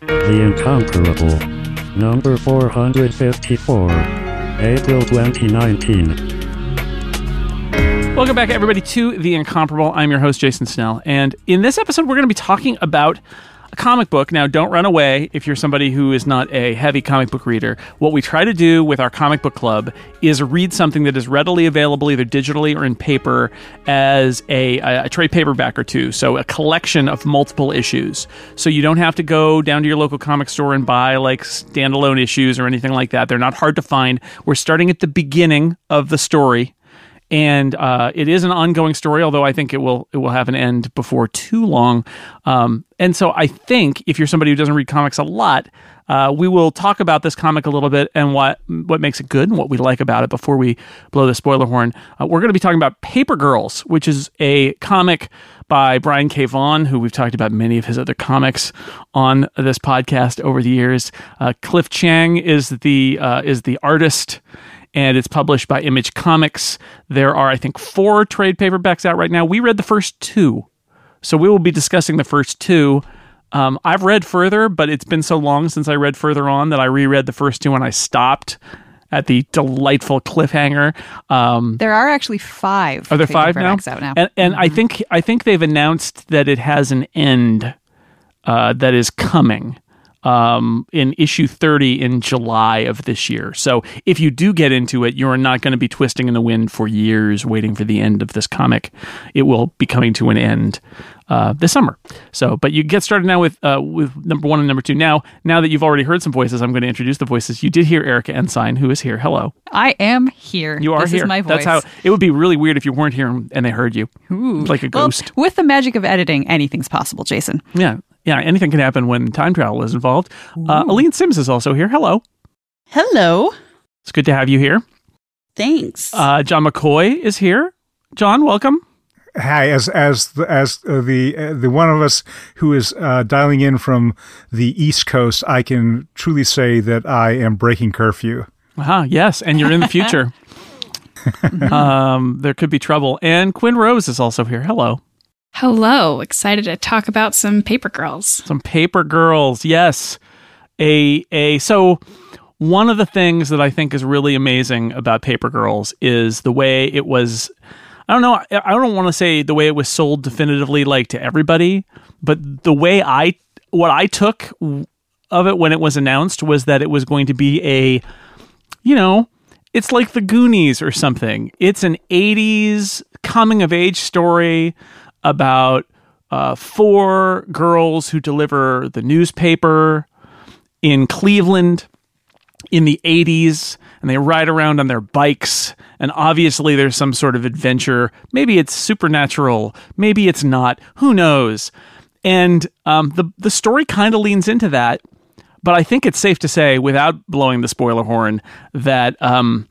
The Incomparable. Number 454. April 2019. Welcome back, everybody, to The Incomparable. I'm your host, Jason Snell. And in this episode, we're going to be talking about comic book. Now, don't run away if you're somebody who is not a heavy comic book reader. What we try to do with our comic book club is read something that is readily available, either digitally or in paper, as a, a, trade paperback or two. So, a collection of multiple issues. So, you don't have to go down to your local comic store and buy like standalone issues or anything like that. They're not hard to find. We're starting at the beginning of the story and uh, it is an ongoing story. Although I think it will it will have an end before too long. Um, and so I think if you're somebody who doesn't read comics a lot, uh, we will talk about this comic a little bit and what what makes it good and what we like about it before we blow the spoiler horn. Uh, we're going to be talking about Paper Girls, which is a comic by Brian K. Vaughan, who we've talked about many of his other comics on this podcast over the years. Uh, Cliff Chiang is the uh, is the artist and it's published by Image Comics. There are, I think, four trade paperbacks out right now. We read the first two, so we will be discussing the first two. Um, I've read further, but it's been so long since I read further on that I reread the first two and I stopped at the delightful cliffhanger. Um, there are actually five. Are there five now? Out now, and, and mm-hmm. I think I think they've announced that it has an end uh, that is coming um, in issue 30 in July of this year. So if you do get into it, you're not going to be twisting in the wind for years waiting for the end of this comic. It will be coming to an end uh, this summer. So, but you get started now with uh, with number one and number two. Now, now that you've already heard some voices, I'm going to introduce the voices. You did hear Erika Ensign, who is here. Hello. I am here. You are this here. Is my That's how it would be really weird if you weren't here and they heard you, Ooh. like a ghost. Well, with the magic of editing, anything's possible, Jason. Yeah, yeah, anything can happen when time travel is involved. Uh, Aleen Simms is also here. Hello. Hello. It's good to have you here. Thanks. Uh, John McCoy is here. John, welcome. Hi, as as the, as uh, the uh, the one of us who is uh, dialing in from the East Coast, I can truly say that I am breaking curfew. Uh-huh, yes, and you're in the future. um, there could be trouble. And Quinn Rose is also here. Hello. Hello, excited to talk about some Paper Girls. Some Paper Girls, yes. A a so one of the things that I think is really amazing about Paper Girls is the way it was I don't know, I don't want to say the way it was sold definitively like to everybody, but the way I what I took of it when it was announced was that it was going to be a you know, it's like the Goonies or something. It's an 80s coming of age story about uh, four girls who deliver the newspaper in Cleveland in the 80s and they ride around on their bikes. And obviously there's some sort of adventure. Maybe it's supernatural maybe it's not. Who knows? And um, the the story kind of leans into that but I think it's safe to say without blowing the spoiler horn that um,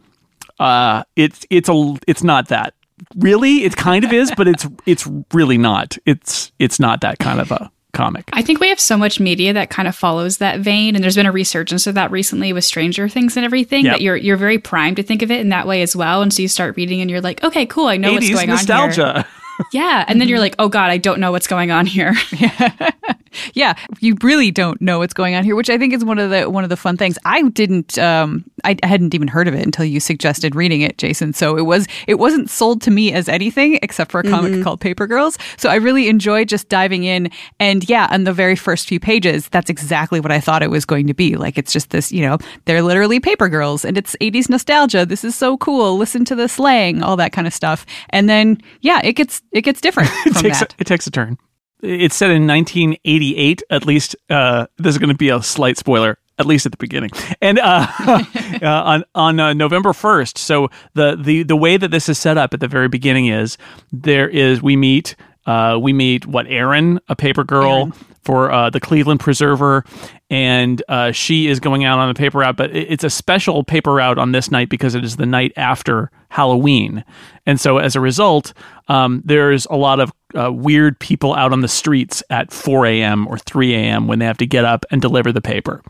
uh, it's it's a it's not that really it kind of is but it's it's really not. It's it's not that kind of a comic. I think we have so much media that kind of follows that vein and there's been a resurgence of that recently with Stranger Things and everything Yep. that you're you're very primed to think of it in that way as well and so you start reading and you're like okay cool I know what's 80s going on nostalgia. here yeah and then you're like oh god I don't know what's going on here yeah, you really don't know what's going on here, which I think is one of the one of the fun things. I didn't, um, I hadn't even heard of it until you suggested reading it, Jason. So it was it wasn't sold to me as anything except for a comic called Paper Girls. So I really enjoyed just diving in, and yeah, on the very first few pages, that's exactly what I thought it was going to be. Like it's just this, you know, they're literally paper girls, and it's '80s nostalgia. This is so cool. Listen to the slang, all that kind of stuff, and then yeah, it gets it gets different it takes that. a, it takes a turn it's set in 1988 at least uh, there's going to be a slight spoiler at least at the beginning and uh, uh, on on uh, November 1st so the, the the way that this is set up at the very beginning is there is we meet uh, we meet what Erin a paper girl for uh, the Cleveland Preserver, and uh, she is going out on a paper route. But it- it's a special paper route on this night because it is the night after Halloween, and so as a result, um, there's a lot of uh, weird people out on the streets at 4 a.m. or 3 a.m. when they have to get up and deliver the paper.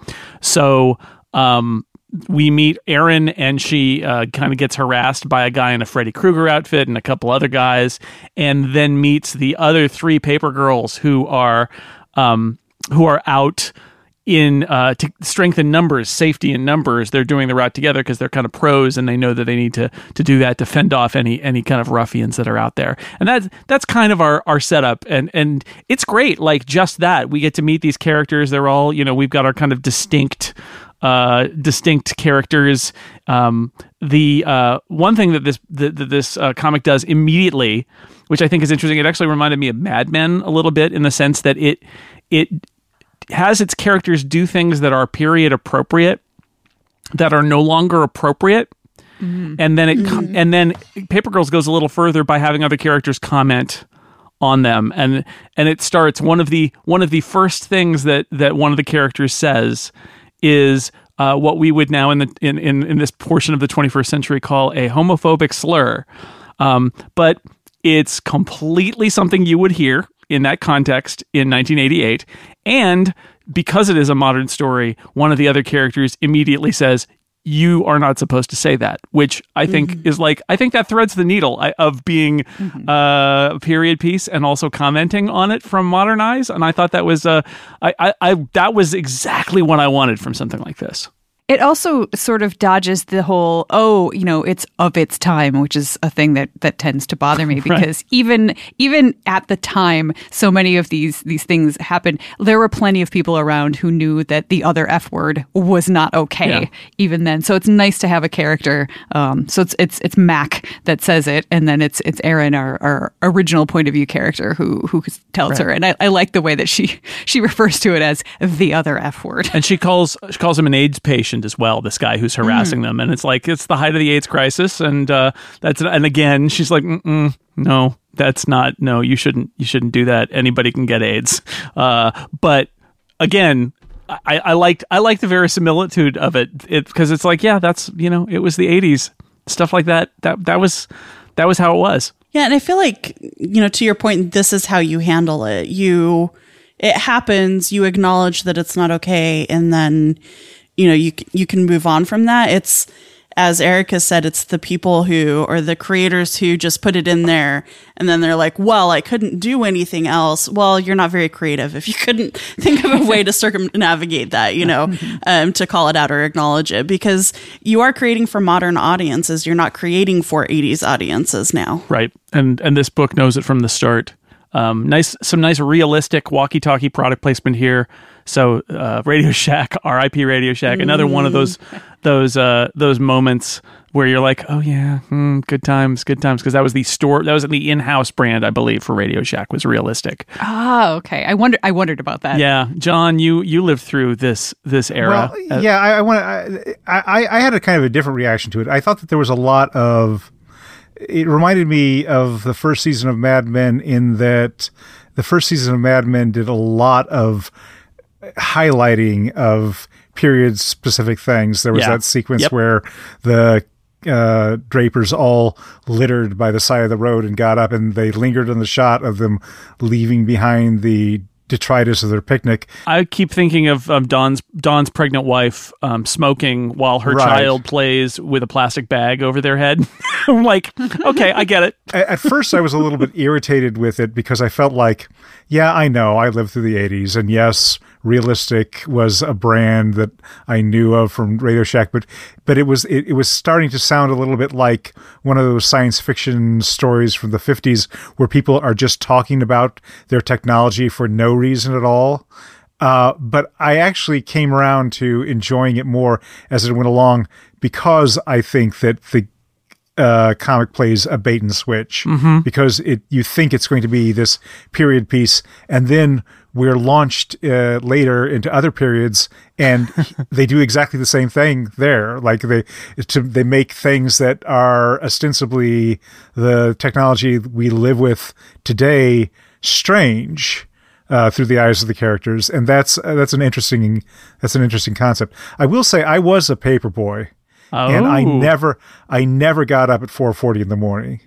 So. Um, we meet Erin, and she uh, kind of gets harassed by a guy in a Freddy Krueger outfit and a couple other guys, and then meets the other three paper girls who are um, who are out in uh, to strength in numbers, safety in numbers, they're doing the route together because they're kind of pros and they know that they need to to do that to fend off any any kind of ruffians that are out there. And that's that's kind of our our setup, and and it's great. Like just that, we get to meet these characters. They're all you know, we've got our kind of distinct uh, distinct characters. Um, the uh, one thing that this that, that this uh, comic does immediately, which I think is interesting, it actually reminded me of Mad Men a little bit in the sense that it it has its characters do things that are period appropriate, that are no longer appropriate. And then it com- and then Paper Girls goes a little further by having other characters comment on them and and it starts one of the one of the first things that that one of the characters says is uh, what we would now in the in, in in this portion of the 21st century call a homophobic slur um, but it's completely something you would hear in that context in 1988 and because it is a modern story one of the other characters immediately says you are not supposed to say that, which I think is like I think that threads the needle of being uh, a period piece and also commenting on it from modern eyes. And I thought that was uh, I, I, I that was exactly what I wanted from something like this. It also sort of dodges the whole, oh, you know, it's of its time, which is a thing that that tends to bother me because even even at the time, so many of these these things happened. There were plenty of people around who knew that the other F word was not okay Yeah. even then. So it's nice to have a character. Um, so it's it's it's Mac that says it, and then it's it's Erin, our, our original point of view character, who who tells her. And I, I like the way that she she refers to it as the other F word. And she calls she calls him an AIDS patient as well. This guy who's harassing them, and it's like it's the height of the AIDS crisis, and uh, that's and again she's like, Mm-mm, no, that's not no, you shouldn't you shouldn't do that. Anybody can get AIDS, uh, but again. I, I liked I liked the verisimilitude of it because it's like yeah that's you know it was the 80s stuff like that that that was that was how it was Yeah, and I feel like you know, to your point, this is how you handle it. You, it happens. You acknowledge that it's not okay, and then, you know, you you can move on from that. It's as Erika said, it's the people who or the creators who just put it in there, and then they're like, "Well, I couldn't do anything else." Well, you're not very creative if you couldn't think of a way to circumnavigate that, you know, um, to call it out or acknowledge it, because you are creating for modern audiences. You're not creating for '80s audiences now. right and and this book knows it from the start um, nice some nice realistic walkie-talkie product placement here so uh, radio shack rip radio shack another one of those those uh, those moments where you're like oh yeah hmm, good times good times because that was the store that was the in-house brand i believe for radio shack was realistic Ah, okay. I wonder. I wondered about that. yeah john you you lived through this this era Well, yeah, I, I want. I, I, I had a kind of a different reaction to it. I thought that there was a lot of. It reminded me of the first season of Mad Men in that the first season of Mad Men did a lot of highlighting of period specific things. There was Yeah. that sequence Yep. where the uh, drapers all littered by the side of the road and got up and they lingered on the shot of them leaving behind the detritus of their picnic. I keep thinking of um, Don's Don's pregnant wife um, smoking while her Right. child plays with a plastic bag over their head. I'm like, okay, I get it. at at first I was a little bit irritated with it because I felt like, yeah, I know I lived through the 80s and yes, realistic was a brand that I knew of from Radio Shack, but but it was it, it was starting to sound a little bit like one of those science fiction stories from the 50s where people are just talking about their technology for no reason at all. Uh, but I actually came around to enjoying it more as it went along because I think that the uh, comic plays a bait and switch because it you think it's going to be this period piece, and then we're launched uh, later into other periods, and they do exactly the same thing there. Like they to, they make things that are ostensibly the technology we live with today strange. Uh, through the eyes of the characters, and that's uh, that's an interesting that's an interesting concept. I will say I was a paper boy and I Oh. never I never got up at four forty in the morning.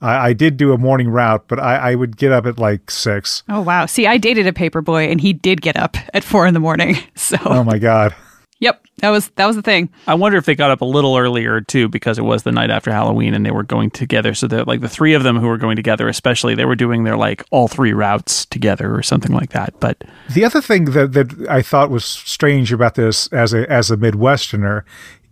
I, I did do a morning route, but I, I would get up at like six. Oh wow. See, I dated a paper boy, and he did get up at four in the morning. So Oh my god! Yep, that was that was the thing. I wonder if they got up a little earlier too because it was the night after Halloween and they were going together. So that like the three of them who were going together, especially, they were doing their like all three routes together or something like that. But The other thing that, that I thought was strange about this as a as a Midwesterner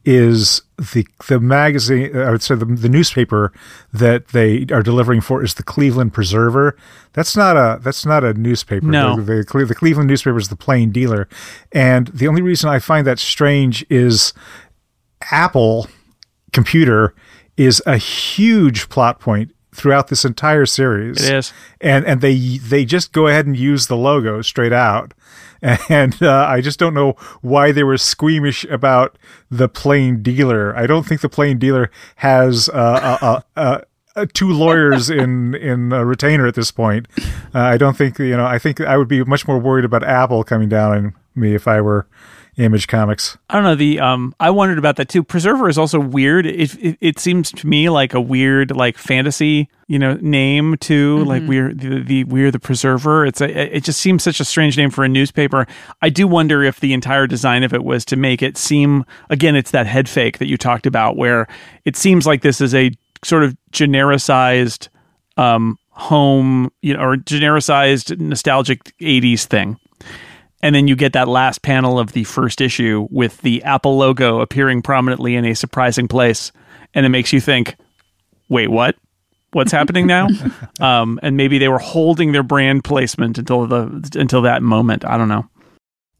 is the the magazine uh, I would say the, the newspaper that they are delivering for is the Cleveland Preserver. That's not a that's not a newspaper. No. The, the, the Cleveland newspaper is the Plain Dealer, and the only reason I find that strange is Apple computer is a huge plot point throughout this entire series. It is. and and they they just go ahead and use the logo straight out. And uh, I just don't know why they were squeamish about the plain dealer. I don't think the plain dealer has uh, uh, uh, uh, two lawyers in in a retainer at this point. Uh, I don't think you know. I think I would be much more worried about Apple coming down on me if I were Image Comics. I don't know the um. I wondered about that too. Preserver is also weird. It it, it seems to me like a weird like fantasy you know name too. Like we're the, the we're the preserver. It's a it just seems such a strange name for a newspaper. I do wonder if the entire design of it was to make it seem again. It's that head fake that you talked about where it seems like this is a sort of genericized um home you know or genericized nostalgic 80s thing and then you get that last panel of the first issue with the Apple logo appearing prominently in a surprising place, and it makes you think, "Wait, what? What's happening now?" um, and maybe they were holding their brand placement until the until that moment. I don't know.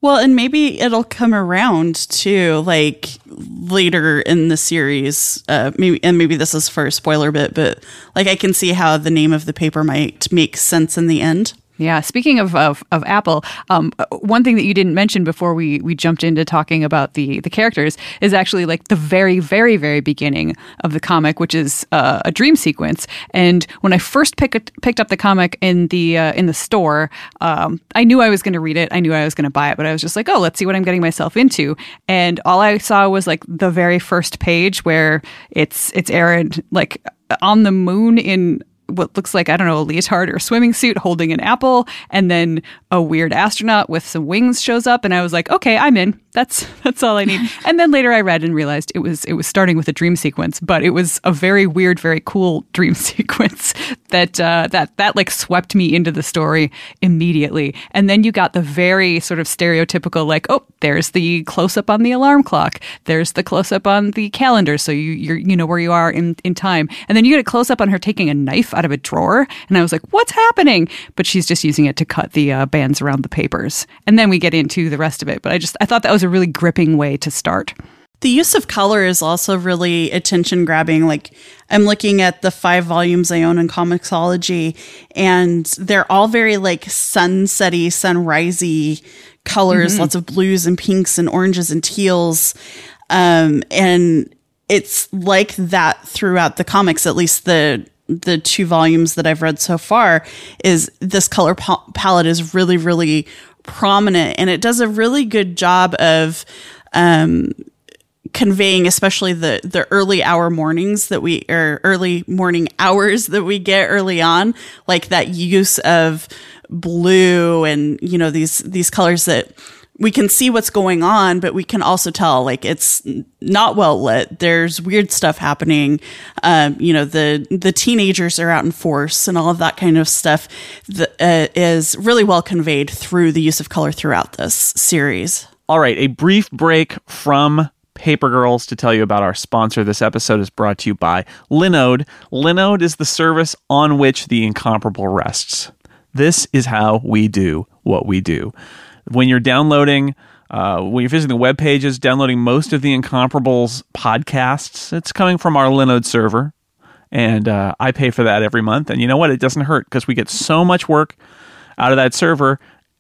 Well, and maybe it'll come around too, like later in the series. Uh, maybe, and maybe this is for a spoiler bit, but like I can see how the name of the paper might make sense in the end. Yeah. Speaking of of, of Apple, um, one thing that you didn't mention before we we jumped into talking about the the characters is actually like the very very very beginning of the comic, which is uh, a dream sequence. And when I first picked picked up the comic in the uh, in the store, um, I knew I was going to read it. I knew I was going to buy it, but I was just like, oh, let's see what I'm getting myself into. And all I saw was like the very first page where it's it's Erin like on the moon in what looks like I don't know a leotard or a swimming suit holding an apple, and then a weird astronaut with some wings shows up, and I was like, okay, I'm in. That's that's all I need. and then later I read and realized it was it was starting with a dream sequence, but it was a very weird, very cool dream sequence that uh, that that like swept me into the story immediately. And then you got the very sort of stereotypical like, oh, there's the close up on the alarm clock, there's the close up on the calendar, so you you're you know where you are in in time, and then you get a close up on her taking a knife out of a drawer, and I was like, what's happening? But she's just using it to cut the uh, bands around the papers, and then we get into the rest of it. But I just I thought that was a really gripping way to start. The use of color is also really attention grabbing. Like I'm looking at the five volumes I own in Comixology, and they're all very like sunsetty, sunrisey colors, lots of blues and pinks and oranges and teals. Um, and it's like that throughout the comics, at least the the two volumes that I've read so far, is this color pa- palette is really, really prominent, and it does a really good job of um, conveying, especially the the early hour mornings that we or early morning hours that we get early on, like that use of blue and you know these these colors that we can see what's going on, but we can also tell like it's not well lit. There's weird stuff happening. Um, you know, the the teenagers are out in force and all of that kind of stuff that, uh, is really well conveyed through the use of color throughout this series. All right, a brief break from Paper Girls to tell you about our sponsor. This episode is brought to you by Linode. Linode is the service on which the incomparable rests. This is how we do what we do. When you're downloading, uh, when you're visiting the web pages, downloading most of the Incomparables podcasts, it's coming from our Linode server. And uh, I pay for that every month. And you know what? It doesn't hurt because we get so much work out of that server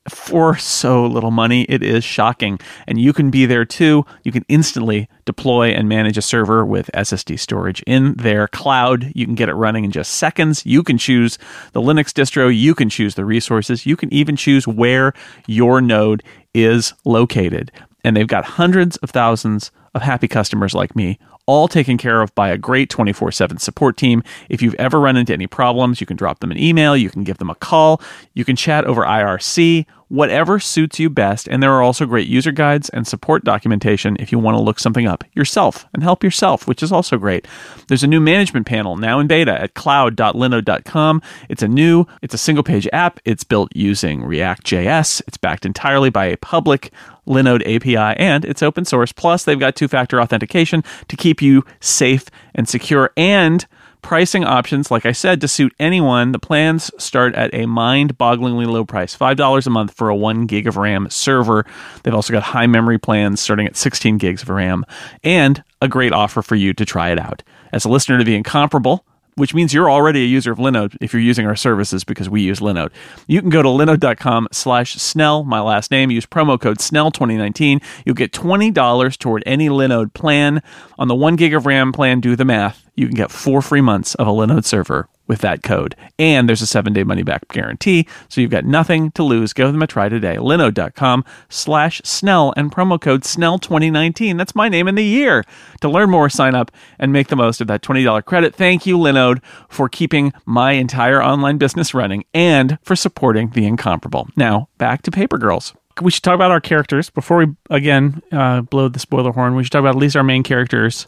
for so little money. It is shocking. And you can be there too. You can instantly deploy and manage a server with SSD storage in their cloud. You can get it running in just seconds. You can choose the Linux distro. You can choose the resources. You can even choose where your node is located. And they've got hundreds of thousands of happy customers like me all taken care of by a great 24 7 support team. If you've ever run into any problems, you can drop them an email, you can give them a call, you can chat over IRC, whatever suits you best. And there are also great user guides and support documentation if you want to look something up yourself and help yourself, which is also great. There's a new management panel now in beta at cloud.linode.com. It's a new, it's a single page app. It's built using React.js. It's backed entirely by a public Linode API and it's open source. Plus, they've got two factor authentication to keep you safe and secure and pricing options, like I said, to suit anyone. The plans start at a mind bogglingly low price $5 a month for a 1 gig of RAM server. They've also got high memory plans starting at 16 gigs of RAM and a great offer for you to try it out. As a listener to The Incomparable, which means you're already a user of Linode if you're using our services because we use Linode. You can go to linode.com slash Snell, my last name, use promo code Snell2019. You'll get $20 toward any Linode plan. On the one gig of RAM plan, do the math. You can get four free months of a Linode server with that code. And there's a seven day money back guarantee, so you've got nothing to lose. Give them a try today. Linode.com slash Snell and promo code Snell2019. That's my name in the year. To learn more, sign up and make the most of that $20 credit. Thank you, Linode, for keeping my entire online business running and for supporting the incomparable. Now, back to Paper Girls. We should talk about our characters before we again uh, blow the spoiler horn. We should talk about at least our main characters.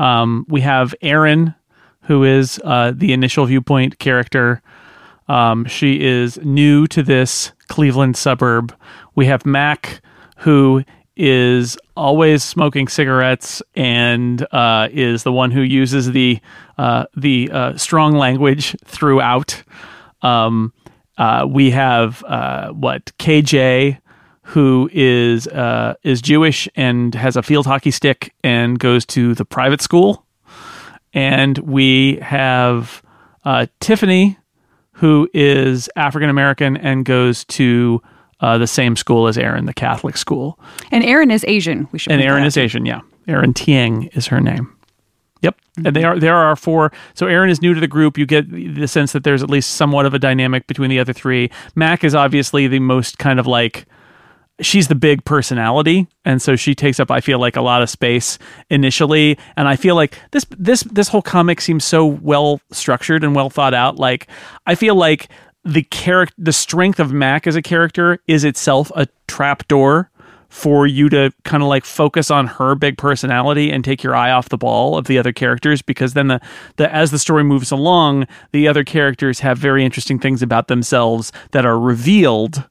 Um, we have Erin, who is uh, the initial viewpoint character. Um, she is new to this Cleveland suburb. We have Mac, who is always smoking cigarettes and uh, is the one who uses the uh, the uh, strong language throughout. Um, uh, we have uh, what KJ, who is uh, is Jewish and has a field hockey stick and goes to the private school, and we have uh, Tiffany, who is African American and goes to uh, the same school as Erin, the Catholic school. And Erin is Asian. We should. And Erin is. Asian, yeah. Erin Tieng is her name. Yep. And they are there are four. So Erin is new to the group. You get the sense that there's at least somewhat of a dynamic between the other three. Mac is obviously the most kind of like she's the big personality and so she takes up I feel like a lot of space initially. And I feel like this this this whole comic seems so well structured and well thought out. Like I feel like the character the strength of Mac as a character is itself a trapdoor for you to kind of like focus on her big personality and take your eye off the ball of the other characters because then the, the as the story moves along the other characters have very interesting things about themselves that are revealed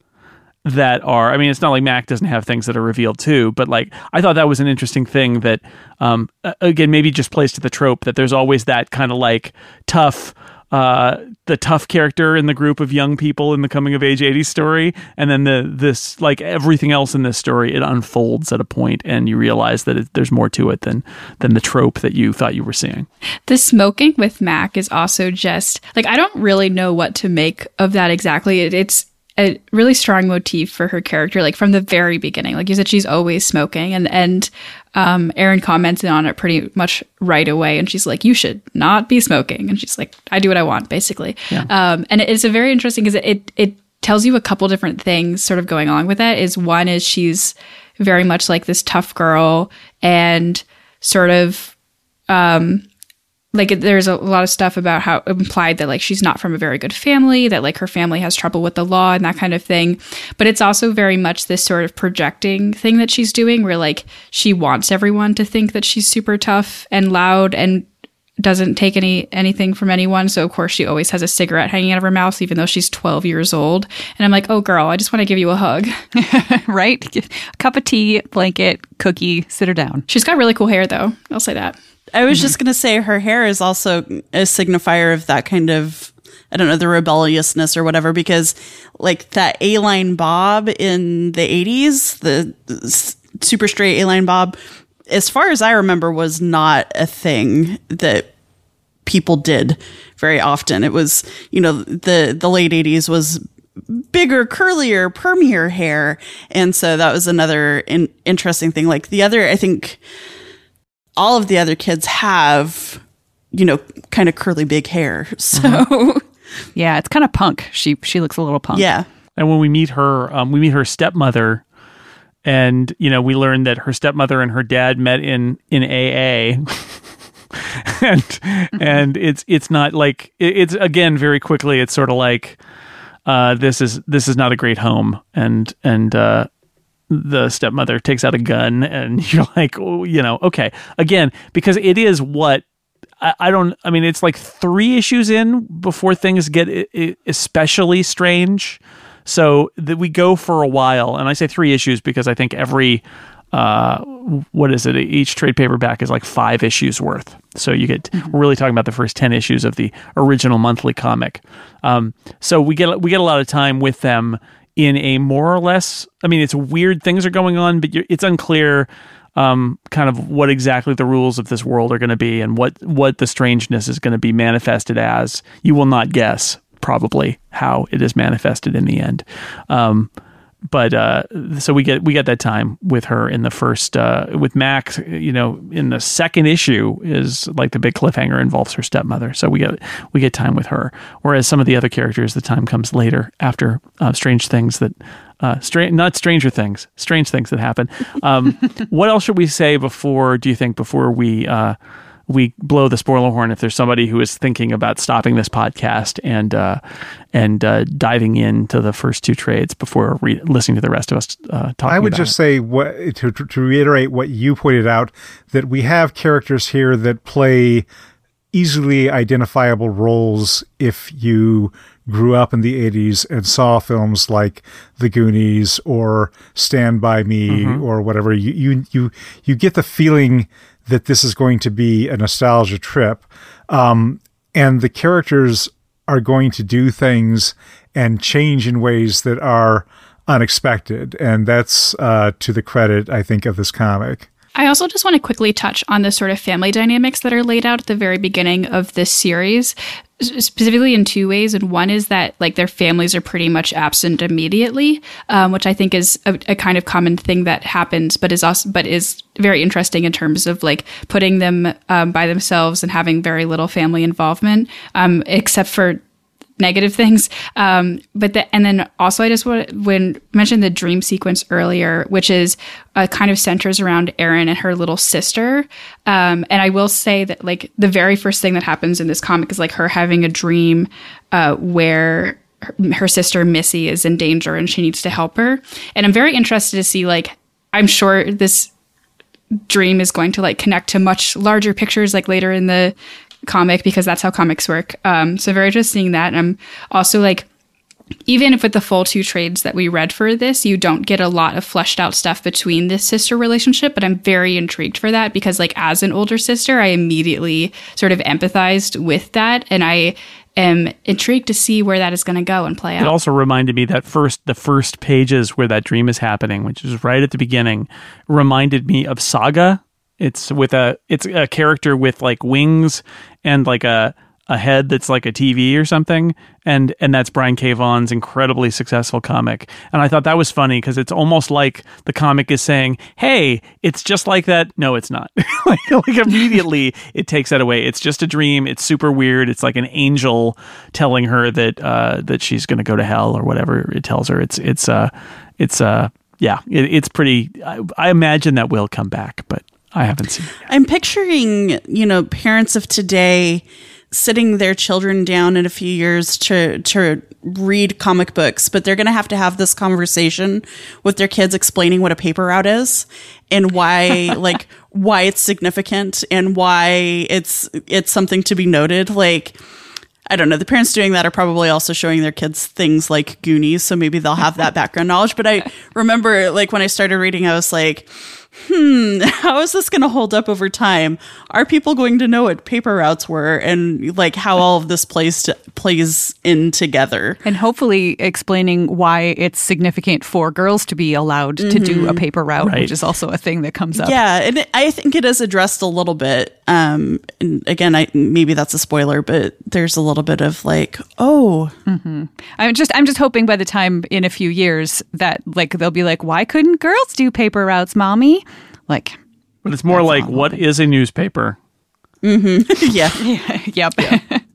that are i mean it's not like mac doesn't have things that are revealed too but like i thought that was an interesting thing that um again maybe just plays to the trope that there's always that kind of like tough uh the tough character in the group of young people in the coming of age 80 story and then the this like everything else in this story it unfolds at a point and you realize that it, there's more to it than than the trope that you thought you were seeing The smoking with Mac is also just like I don't really know what to make of that exactly. It, it's a really strong motif for her character, like from the very beginning. Like you said, she's always smoking, and and um, Erin commented on it pretty much right away, and she's like, "You should not be smoking," and she's like, "I do what I want," basically. Um, and it's a very interesting because it, it it tells you a couple different things sort of going along with that. Is one is she's very much like this tough girl and sort of like there's a lot of stuff about how implied that like she's not from a very good family that like her family has trouble with the law and that kind of thing. But it's also very much this sort of projecting thing that she's doing where like she wants everyone to think that she's super tough and loud and doesn't take any anything from anyone. So of course she always has a cigarette hanging out of her mouth even though she's 12 years old. And i'm like oh girl i just want to give you a hug. Right? Cup of tea, blanket, cookie, sit her down. she's got really cool hair though. I'll say that. I was just going to say her hair is also a signifier of that kind of I don't know the rebelliousness or whatever because like that A-line bob in the 80s the super straight A-line bob as far as I remember was not a thing that people did very often it was you know the the late 80s was bigger curlier permier hair and so that was another in, interesting thing like the other I think all of the other kids have, you know, kind of curly big hair. So Yeah, it's kind of punk. She she looks a little punk. yeah. and when we meet her um, we meet her stepmother and you know we learn that her stepmother and her dad met in in aa and and it's it's not like it's again very quickly it's sort of like uh, this is this is not a great home, and and uh, the stepmother takes out a gun, and you're like, oh, you know, okay, again, because it is what I, I don't. I mean, it's like three issues in before things get especially strange. So that we go for a while, and I say three issues because I think every uh, what is it? Each trade paperback is like five issues worth. So you get we're really talking about the first ten issues of the original monthly comic. Um, so we get we get a lot of time with them in a more or less. I mean, it's weird things are going on, but it's unclear um, kind of what exactly the rules of this world are going to be and what what the strangeness is going to be manifested as. You will not guess probably how it is manifested in the end. Um, but uh, so we get we get that time with her in the first uh, with Max. You know, in the second issue is like the big cliffhanger involves her stepmother. So we get we get time with her. Whereas some of the other characters, the time comes later after uh, strange things that. Uh, not Stranger Things, strange things that happen. Um, what else should we say before? Do you think before we uh, we blow the spoiler horn if there's somebody who is thinking about stopping this podcast and uh, and uh, diving into the first two trades before re- listening to the rest of us uh, talking. I would just it. say what to, to reiterate what you pointed out that we have characters here that play easily identifiable roles if you grew up in the 80s and saw films like The Goonies or Stand by Me or whatever you you you you get the feeling that this is going to be a nostalgia trip. Um, and the characters are going to do things and change in ways that are unexpected. And that's uh, to the credit i think of this comic. I also just want to quickly touch on the sort of family dynamics that are laid out at the very beginning of this series, specifically in two ways. And one is that like their families are pretty much absent immediately, um, which I think is a, a kind of common thing that happens, but is also but is very interesting in terms of like putting them um, by themselves and having very little family involvement, um, except for negative things. Um, but the, and then also I just want when mentioned the dream sequence earlier, which is uh, kind of centers around Erin and her little sister. Um, and I will say that like the very first thing that happens in this comic is like her having a dream uh, where her, her sister Missy is in danger and she needs to help her. And I'm very interested to see like I'm sure this dream is going to like connect to much larger pictures like later in the comic because that's how comics work. Um, so very just seeing that. And I'm also like, even if with the full two trades that we read for this, you don't get a lot of fleshed out stuff between this sister relationship, but I'm very intrigued for that because like as an older sister, I immediately sort of empathized with that and I am intrigued to see where that is going to go and play out. It also reminded me that first the first pages where that dream is happening, which is right at the beginning, reminded me of Saga. It's with a it's a character with like wings and like a a head that's like a TV or something, and and that's Brian K. Vaughan's incredibly successful comic. And I thought that was funny because it's almost like the comic is saying, "Hey, it's just like that." No, it's not. like, like immediately it takes that away. It's just a dream. It's super weird. It's like an angel telling her that uh, that she's going to go to hell or whatever it tells her. It's it's uh it's uh yeah it, it's pretty. I, I imagine that will come back, but I haven't seen it. Yet. I'm picturing, you know, parents of today sitting their children down in a few years to to read comic books, but they're going to have to have this conversation with their kids explaining what a paper route is and why like why it's significant and why it's it's something to be noted like I don't know. The parents doing that are probably also showing their kids things like Goonies, so maybe they'll have that background knowledge. But I remember, like, when I started reading, I was like, hmm, how is this going to hold up over time? Are people going to know what paper routes were and like how all of this plays to, plays in together? And hopefully explaining why it's significant for girls to be allowed to do a paper route, Right. which is also a thing that comes up. Yeah, and it, I think it is addressed a little bit. Um, and again, I maybe that's a spoiler, but there's a little bit of like, oh, I'm just I'm just hoping by the time in a few years that like they'll be like, why couldn't girls do paper routes, mommy? Like, But it's more like what is a newspaper? yeah, yep.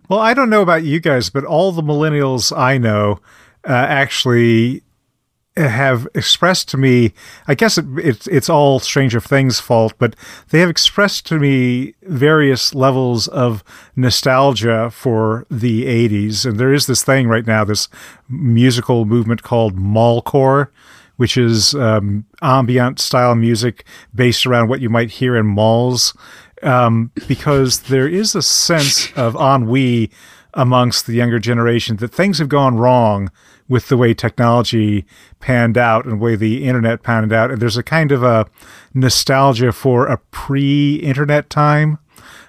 Well, I don't know about you guys, but all the millennials I know uh, actually have expressed to me, I guess it, it, it's all Stranger Things' fault, but they have expressed to me various levels of nostalgia for the 80s. And there is this thing right now, this musical movement called mallcore, which is um, ambient style music based around what you might hear in malls. Um, because there is a sense of ennui amongst the younger generation that things have gone wrong with the way technology panned out and the way the internet panned out. And there's a kind of a nostalgia for a pre-internet time.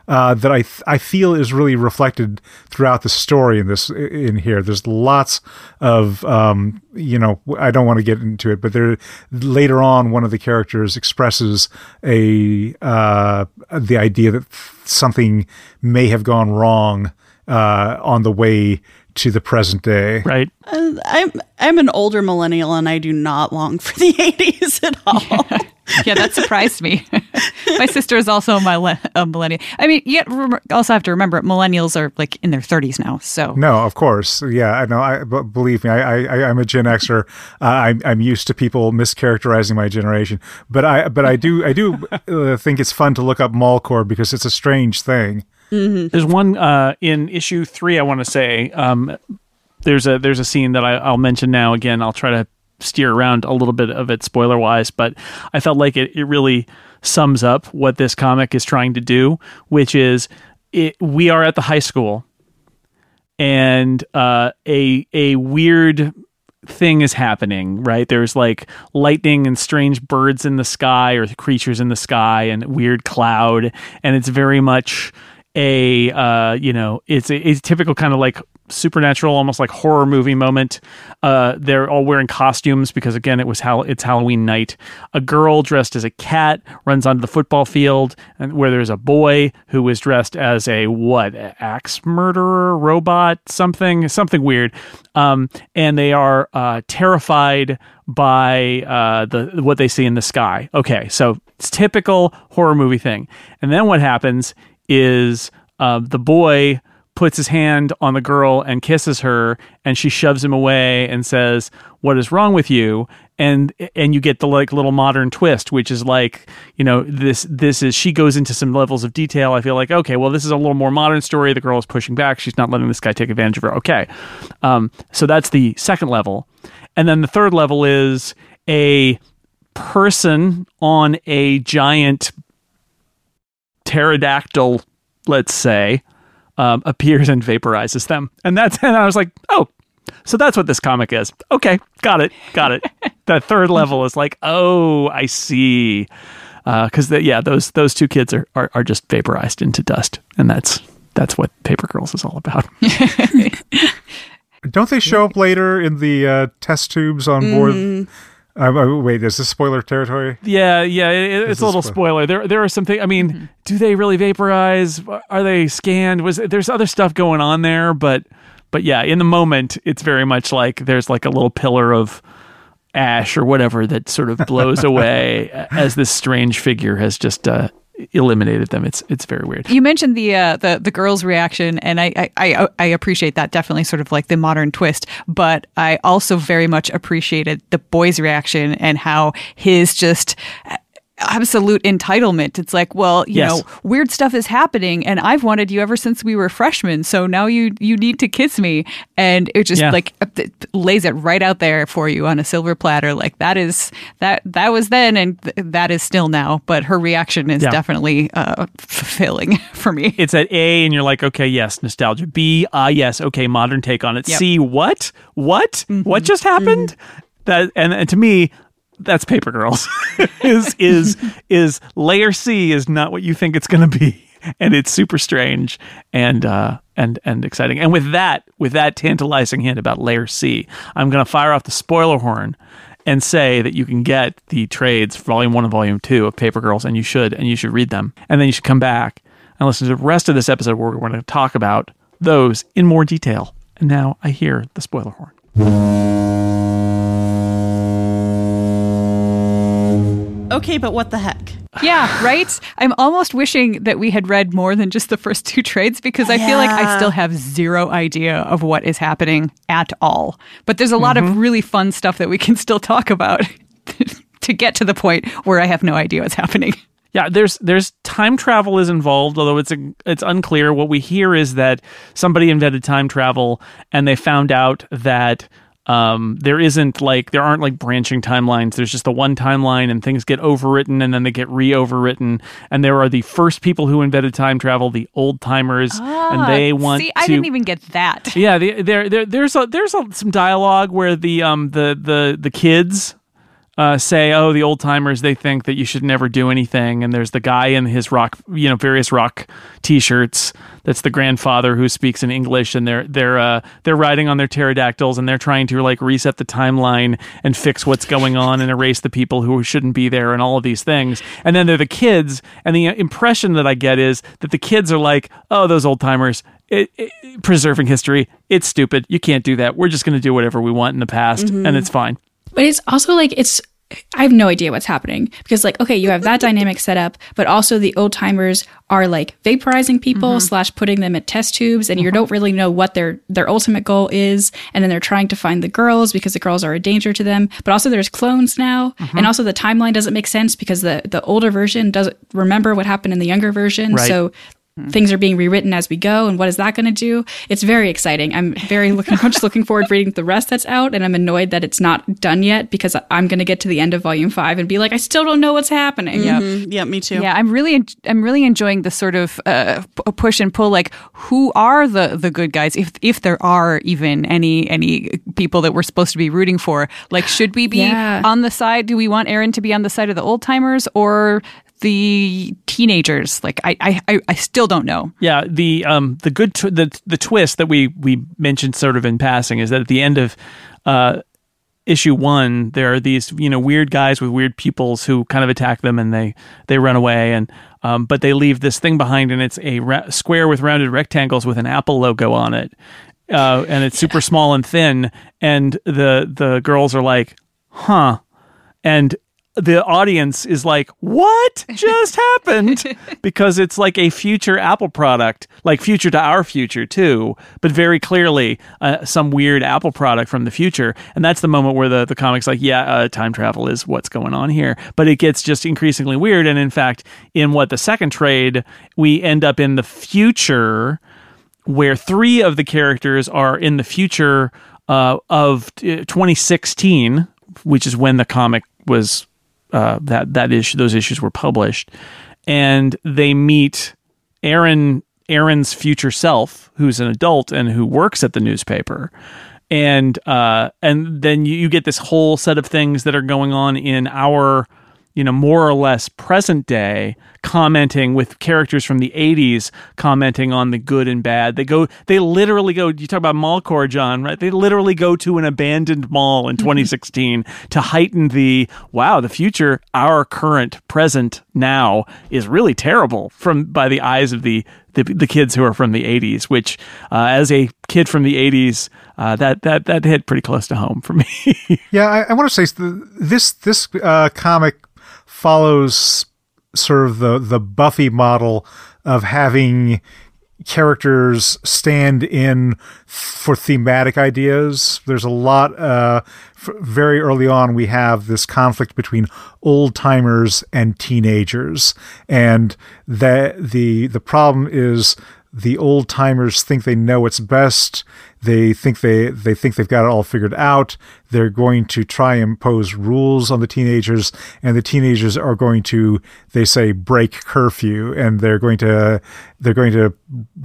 Uh, that I th- I feel is really reflected throughout the story in this in here. There's lots of um, you know I don't want to get into it, but there later on one of the characters expresses a uh, the idea that something may have gone wrong uh, on the way to the present day. Right. Uh, I'm I'm an older millennial and I do not long for the 80s at all. yeah, that surprised me. my sister is also a, mille- a millennial. I mean, you rem- also have to remember millennials are like in their 30s now. So No, of course. Yeah, I know. I but believe me, I, I I'm a Gen Xer. Uh, I'm I'm used to people mischaracterizing my generation, but I but I do I do uh, think it's fun to look up mallcore because it's a strange thing. There's one uh, in issue three. I want to say um, there's a there's a scene that I, I'll mention now. Again, I'll try to steer around a little bit of it spoiler wise, but I felt like it, it really sums up what this comic is trying to do, which is it, we are at the high school, and uh, a a weird thing is happening, right? There's like lightning and strange birds in the sky or creatures in the sky and weird cloud, and it's very much a uh, you know it's a, typical kind of like supernatural almost like horror movie moment. Uh, they're all wearing costumes because again it was how it's halloween night. A girl dressed as a cat runs onto the football field and where there's a boy who is dressed as a what axe murderer robot something something weird. Um, and they are uh, terrified by uh, the what they see in the sky. Okay so it's typical horror movie thing. And then what happens is uh, the boy puts his hand on the girl and kisses her and she shoves him away and says what is wrong with you? And and you get the like little modern twist which is like you know this this is she goes into some levels of detail. I feel like okay well this is a little more modern story. The girl is pushing back. She's not letting this guy take advantage of her. Okay. Um, so that's the second level. And then the third level is a person on a giant pterodactyl, let's say, um, appears and vaporizes them. And that's and I was like, oh, so that's what this comic is. Okay, got it, got it. the third level is like, oh, I see, because uh, yeah, those those two kids are, are are just vaporized into dust, and that's that's what Paper Girls is all about. Don't they show up later in the uh, test tubes on board? Uh, wait, is this spoiler territory? Yeah, yeah, it, it's a a little spoiler. spoiler. There, there are some things. I mean, do they really vaporize? Are they scanned? Was there's other stuff going on there? But, but yeah, in the moment, it's very much like there's like a little pillar of ash or whatever that sort of blows away as this strange figure has just uh, eliminated them. It's it's very weird. You mentioned the uh, the the girl's reaction, and I, I I I appreciate that definitely, sort of like the modern twist. But I also very much appreciated the boy's reaction and how his just absolute entitlement. It's like, well, you Yes. know, weird stuff is happening, and I've wanted you ever since we were freshmen. So now you you need to kiss me, and it just Yeah. like it lays it right out there for you on a silver platter. Like that is that that was then, and th- that is still now. But her reaction is Yeah. definitely uh, fulfilling for me. It's at A, and you're like, okay, yes, nostalgia. B, ah, yes, okay, modern take on it. Yep. C, what? What? What just happened? That and, and to me, that's Paper Girls. is is is layer C is not what you think it's going to be, and it's super strange and uh, and and exciting. And with that, with that tantalizing hint about layer C, I'm going to fire off the spoiler horn. And say that you can get the trades, volume one and volume two of Paper Girls, and you should, and you should read them. And then you should come back and listen to the rest of this episode where we're going to talk about those in more detail. And now I hear the spoiler horn. Okay, but what the heck? Yeah, right? I'm almost wishing that we had read more than just the first two trades because I feel like I still have zero idea of what is happening at all. But there's a lot of mm-hmm. really fun stuff that we can still talk about to get to the point where I have no idea what's happening. Yeah, there's there's time travel is involved, although it's a, it's unclear. What we hear is that somebody invented time travel, and they found out that um, there isn't like there aren't like branching timelines. There's just the one timeline, and things get overwritten, and then they get re-overwritten. And there are the first people who invented time travel, the old timers, and they want See, to. I didn't even get that. Yeah, the, there, there, there's a, there's a, some dialogue where the um the the the kids uh, say, "Oh, the old timers they think that you should never do anything," and there's the guy in his rock, you know, various rock T-shirts. That's the grandfather who speaks in English, and they're they're uh, they're riding on their pterodactyls, and they're trying to like reset the timeline and fix what's going on and erase the people who shouldn't be there, and all of these things. And then they're the kids, and the impression that I get is that the kids are like, "Oh, those old timers." It, it, preserving history, it's stupid. You can't do that. We're just going to do whatever we want in the past, and it's fine. But it's also like it's I have no idea what's happening because like okay, you have that dynamic set up, but also the old timers are like vaporizing people mm-hmm. slash putting them at test tubes, and you mm-hmm. don't really know what their their ultimate goal is, and then they're trying to find the girls because the girls are a danger to them. But also there's clones now, mm-hmm. and also the timeline doesn't make sense because the the older version doesn't remember what happened in the younger version, Right. so. Things are being rewritten as we go, and what is that going to do? It's very exciting. I'm very looking, I'm just looking forward to reading the rest that's out, and I'm annoyed that it's not done yet because I'm going to get to the end of volume five and be like, I still don't know what's happening. Mm, yeah, me too. Yeah, I'm really, en- I'm really enjoying the sort of uh, p- push and pull. Like, who are the the good guys? If if there are even any any people that we're supposed to be rooting for, like, should we be Yeah. on the side? Do we want Erin to be on the side of the old timers or the teenagers? Like, I, I, I- still don't know. Yeah, the um the good tw- the the twist that we we mentioned sort of in passing is that at the end of uh issue 1 there are these you know weird guys with weird pupils who kind of attack them and they they run away and um but they leave this thing behind and it's a ra- square with rounded rectangles with an Apple logo on it. Uh and it's super small and thin and the the girls are like, "Huh." And the audience is like, "What just happened?" because it's like a future Apple product, like future to our future too, but very clearly uh, some weird Apple product from the future. And that's the moment where the the comics like, "Yeah, uh, time travel is what's going on here." But it gets just increasingly weird. And in fact, in what the second trade, we end up in the future where three of the characters are in the future uh, of uh, 2016, which is when the comic was uh, that that issue those issues were published, and they meet Erin Erin's future self, who's an adult and who works at the newspaper. And uh, and then you, you get this whole set of things that are going on in our you know, more or less present day, commenting with characters from the 80s, commenting on the good and bad. They go, they literally go, you talk about mallcore, John, right? They literally go to an abandoned mall in 2016 to heighten the, wow, the future, our current, present, now is really terrible from, by the eyes of the, the, the kids who are from the 80s, which, uh, as a kid from the 80s, uh, that, that, that hit pretty close to home for me. Yeah, I, I want to say this this uh, comic follows sort of the the Buffy model of having characters stand in for thematic ideas. There's a lot. Uh, very early on, we have this conflict between old timers and teenagers, and that the the problem is the old timers think they know what's best. They think they they think they've got it all figured out. They're going to try and impose rules on the teenagers, and the teenagers are going to they say break curfew, and they're going to they're going to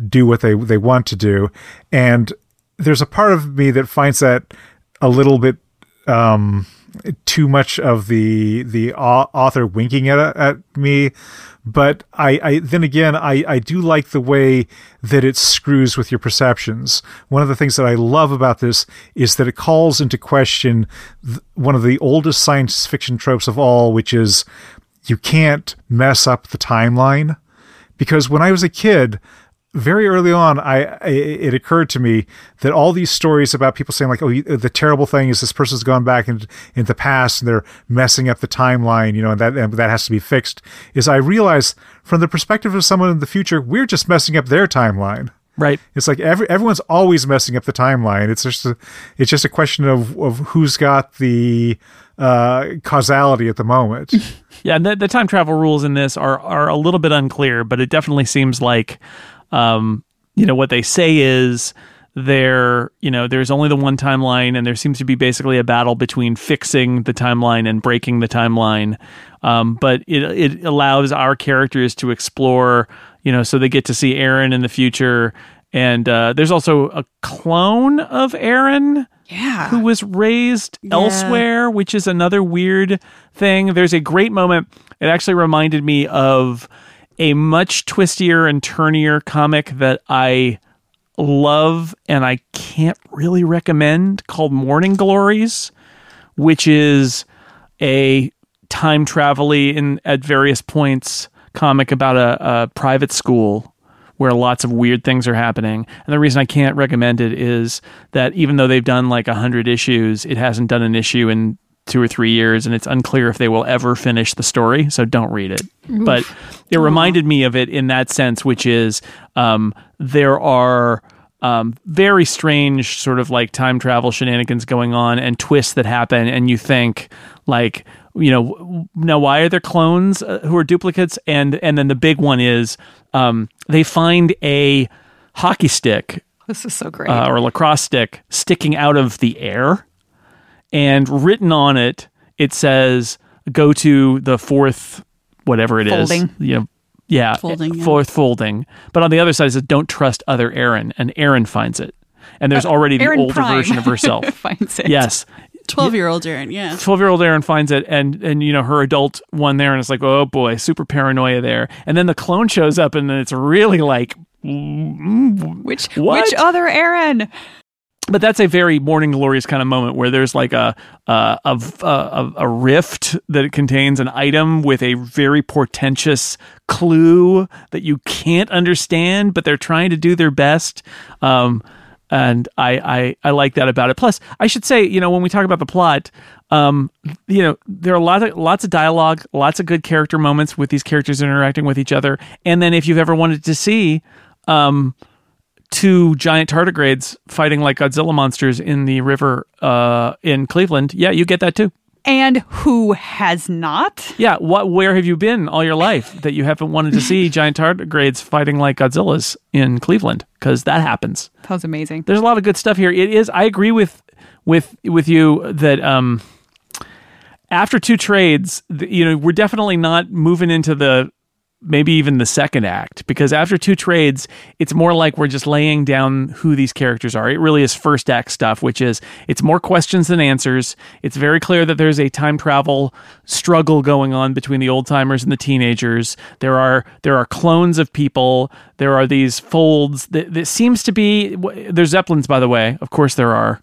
do what they they want to do. And there's a part of me that finds that a little bit um, too much of the the author winking at at me. But I, I then again I, I do like the way that it screws with your perceptions. One of the things that I love about this is that it calls into question th- one of the oldest science fiction tropes of all, which is you can't mess up the timeline. Because when I was a kid, very early on, I, I it occurred to me that all these stories about people saying like, "Oh, the terrible thing is this person's gone back in, into the past and they're messing up the timeline," you know, and that and that has to be fixed. Is I realize from the perspective of someone in the future, we're just messing up their timeline. Right. It's like every everyone's always messing up the timeline. It's just a, it's just a question of of who's got the uh, causality at the moment. Yeah, the, the time travel rules in this are are a little bit unclear, but it definitely seems like, um, you know, what they say is there, you know, there's only the one timeline, and there seems to be basically a battle between fixing the timeline and breaking the timeline. Um, but it it allows our characters to explore, you know, so they get to see Erin in the future, and uh, there's also a clone of Erin Yeah. who was raised elsewhere, which is another weird thing. There's a great moment. It actually reminded me of a much twistier and turnier comic that I love and I can't really recommend called Morning Glories, which is a time travel in at various points comic about a, a private school where lots of weird things are happening. And the reason I can't recommend it is that even though they've done like a hundred issues, it hasn't done an issue in two or three years, and it's unclear if they will ever finish the story. So don't read it. But it reminded me of it in that sense, which is um, there are. Um, very strange sort of like time travel shenanigans going on and twists that happen and you think like you know w- now why are there clones uh, who are duplicates and and then the big one is um, they find a hockey stick This is so great. uh, or lacrosse stick sticking out of the air, and written on it, it says, "Go to the fourth, whatever it is, Folding. You know, yeah, Folding, yeah. fourth folding." But on the other side, it says, "Don't trust other Erin," and Erin finds it, and there's already the Uh, Erin older Prime version of herself. finds it. yes. 12 year old Erin, yeah. 12 year old Erin finds it and and you know her adult one there and it's like oh boy super paranoia there and then the clone shows up and then it's really like Which What? which other Erin? But that's a very Morning Glories kind of moment where there's like a a, a a a rift that contains an item with a very portentous clue that you can't understand, but they're trying to do their best. Um, and I, I I like that about it. Plus, I should say, you know, when we talk about the plot, um, you know, there are lots of lots of dialogue, lots of good character moments with these characters interacting with each other. And then, if you've ever wanted to see, um, two giant tardigrades fighting like Godzilla monsters in the river uh, in Cleveland, yeah, you get that too. And who has not? Yeah, what? Where have you been all your life that you haven't wanted to see giant tardigrades fighting like Godzillas in Cleveland? Because that happens. That was amazing. There's a lot of good stuff here. It is. I agree with with with you that um, after two trades, the, you know, we're definitely not moving into the maybe even the second act because after two trades it's more like we're just laying down who these characters are. It really is first act stuff which is it's more questions than answers. It's very clear that there's a time travel struggle going on between the old timers and the teenagers. There are there are clones of people. There are these folds that, that seems to be there's zeppelins by the way. Of course there are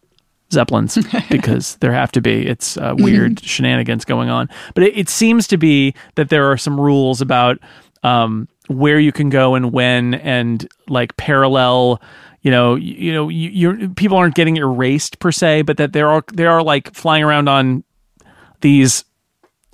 zeppelins because there have to be. It's uh, weird shenanigans going on. But it, it seems to be that there are some rules about um, where you can go and when and like parallel you know you, you know you, you're people aren't getting erased per se but that there are there are like flying around on these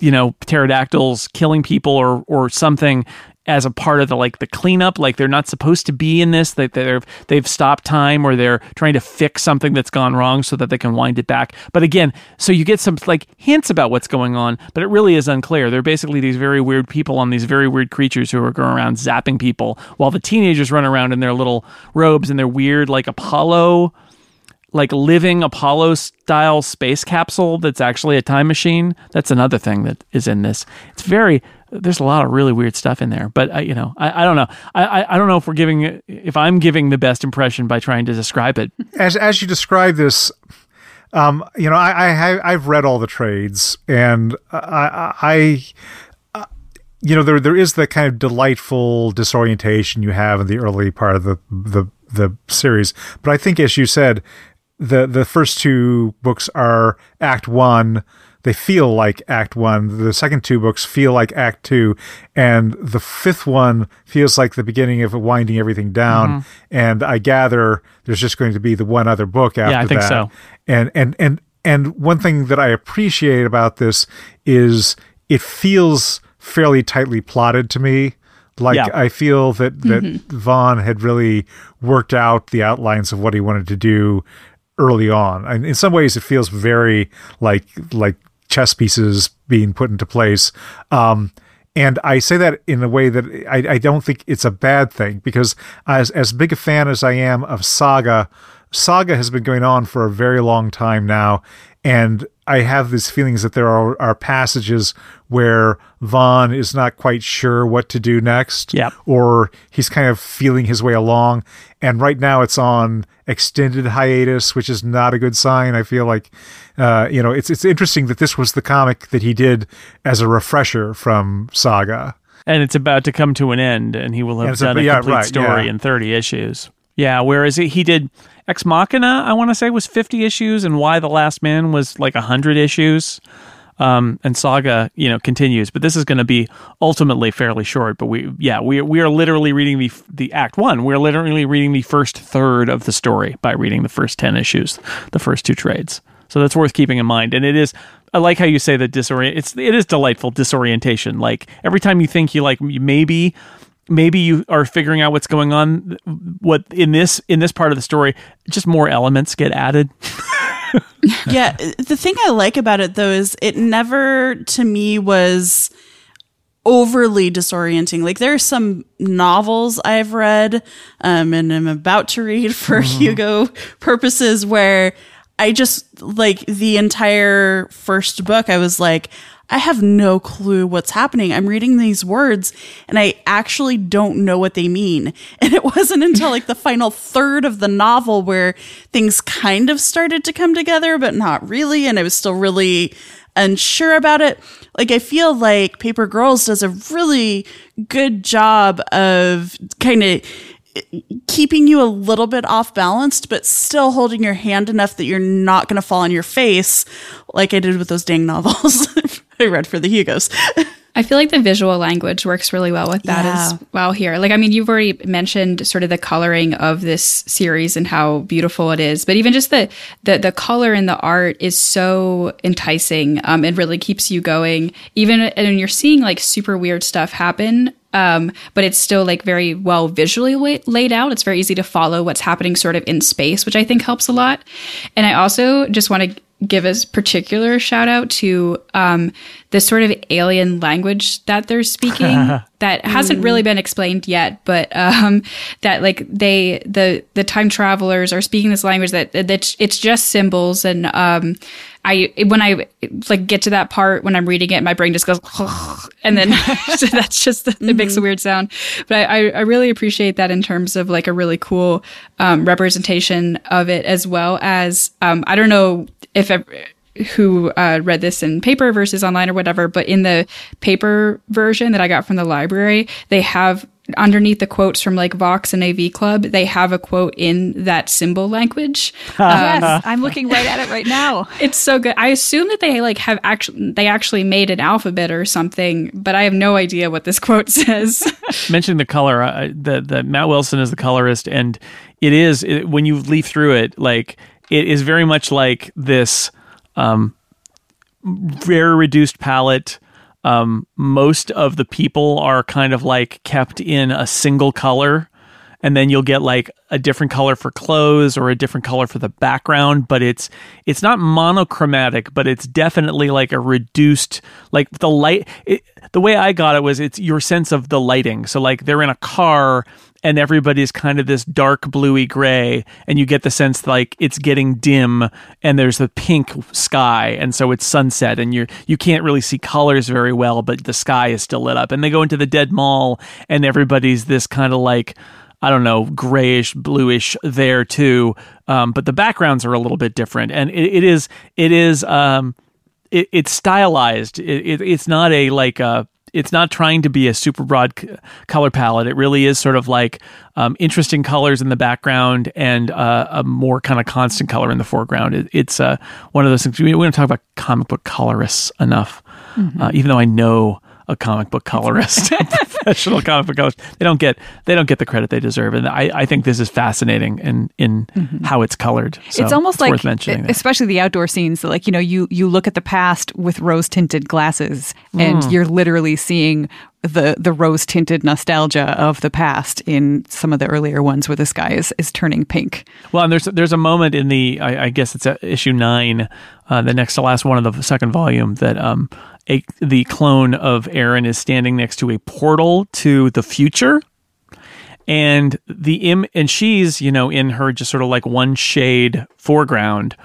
you know pterodactyls killing people or or something as a part of the like the cleanup like they're not supposed to be in this that they're they've stopped time or they're trying to fix something that's gone wrong so that they can wind it back but again so you get some like hints about what's going on but it really is unclear they're basically these very weird people on these very weird creatures who are going around zapping people while the teenagers run around in their little robes and their weird like apollo like living Apollo style space capsule that's actually a time machine. That's another thing that is in this. It's very there's a lot of really weird stuff in there, but I, you know, I, I don't know. I, I, don't know if we're giving if I'm giving the best impression by trying to describe it. as as you describe this, um, you know, I, I I've read all the trades, and I, I, I, you know, there there is the kind of delightful disorientation you have in the early part of the the the series, but I think, as you said, the the first two books are Act One. They feel like Act One. The second two books feel like Act Two, and the fifth one feels like the beginning of winding everything down. Mm-hmm. And I gather there's just going to be the one other book after Yeah, I think that. so. And and and and one thing that I appreciate about this is it feels fairly tightly plotted to me. Like Yeah. I feel that that Vaughan had really worked out the outlines of what he wanted to do early on. And in some ways, it feels very like like chess pieces being put into place. Um, and I say that in a way that I, I don't think it's a bad thing because as as big a fan as I am of Saga, Saga has been going on for a very long time now, and I have these feelings that there are, are passages where Vaughan is not quite sure what to do next, Yep. or he's kind of feeling his way along. And right now it's on extended hiatus, which is not a good sign. I feel like, uh, you know, it's it's interesting that this was the comic that he did as a refresher from Saga. and it's about to come to an end, and he will have a- done a yeah, complete right, story yeah. in 30 issues. Yeah, whereas he, he did Ex Machina, I want to say, was 50 issues, and Y: The Last Man was like 100 issues. Um, and Saga, you know, continues, but this is going to be ultimately fairly short. But we, yeah, we we are literally reading the the Act One. We're literally reading the first third of the story by reading the first ten issues, the first two trades. So that's worth keeping in mind. And it is, I like how you say that disorient. It's it is delightful disorientation. Like every time you think you like maybe maybe you are figuring out what's going on what in this in this part of the story just more elements get added yeah, the thing I like about it though is it never to me was overly disorienting. Like there are some novels I've read um, and I'm about to read for Hugo purposes where I just like the entire first book. I was like, I have no clue what's happening. I'm reading these words and I actually don't know what they mean. And it wasn't until like the final third of the novel where things kind of started to come together, but not really. And I was still really unsure about it. Like, I feel like Paper Girls does a really good job of kind of keeping you a little bit off balanced, but still holding your hand enough that you're not going to fall on your face like I did with those dang novels I read for the Hugos. I feel like the visual language works really well with that Yeah. as well here. Like, I mean, you've already mentioned sort of the coloring of this series and how beautiful it is, but even just the the, the color in the art is so enticing. Um, it really keeps you going, even and you're seeing like super weird stuff happen. Um, but it's still like very well visually la- laid out. It's very easy to follow what's happening sort of in space, which I think helps a lot. And I also just want to give a particular shout out to um, the sort of alien language that they're speaking that hasn't really been explained yet, but um, that like they the the time travelers are speaking this language that that it's just symbols and um, I when I like get to that part when I'm reading it, my brain just goes, and then so that's just it makes a weird sound. But I, I really appreciate that in terms of like a really cool um, representation of it, as well as um, I don't know if who uh, read this in paper versus online or whatever, but in the paper version that I got from the library, they have underneath the quotes from like Vox and AV Club, they have a quote in that symbol language. yes, I'm looking right at it right now. It's so good. I assume that they like have actually they actually made an alphabet or something, but I have no idea what this quote says. mentioning the color uh, the the Matt Wilson is the colorist and it is it, when you leaf through it like it is very much like this um very reduced palette um most of the people are kind of like kept in a single color and then you'll get like a different color for clothes or a different color for the background but it's it's not monochromatic but it's definitely like a reduced like the light it, the way i got it was it's your sense of the lighting. So like they're in a car and everybody's kind of this dark bluey gray and you get the sense like it's getting dim and there's the pink sky and so it's sunset and you're you can't really see colors very well but the sky is still lit up. And they go into the dead mall and everybody's this kind of like I don't know, grayish, bluish there too. Um, but the backgrounds are a little bit different, and it, it is it is um, it, it's stylized. It, it, it's not a like a it's not trying to be a super broad c- color palette. It really is sort of like um, interesting colors in the background and uh, a more kind of constant color in the foreground. It, it's uh, one of those things. We, we don't talk about comic book colorists enough, uh, even though I know a comic book colorist, professional comic book colorist. They don't get they don't get the credit they deserve, and I, I think this is fascinating in in how it's colored. So it's almost like, worth mentioning. that. especially the outdoor scenes. that, Like you know, you you look at the past with rose tinted glasses, and Hmm. you're literally seeing the the rose tinted nostalgia of the past in some of the earlier ones, where the sky is is turning pink. Well, and there's there's a moment in the I, I guess it's issue nine, uh, the next to last one of the second volume that um a, the clone of Erin is standing next to a portal to the future, and the im and she's you know in her just sort of like one shade foreground.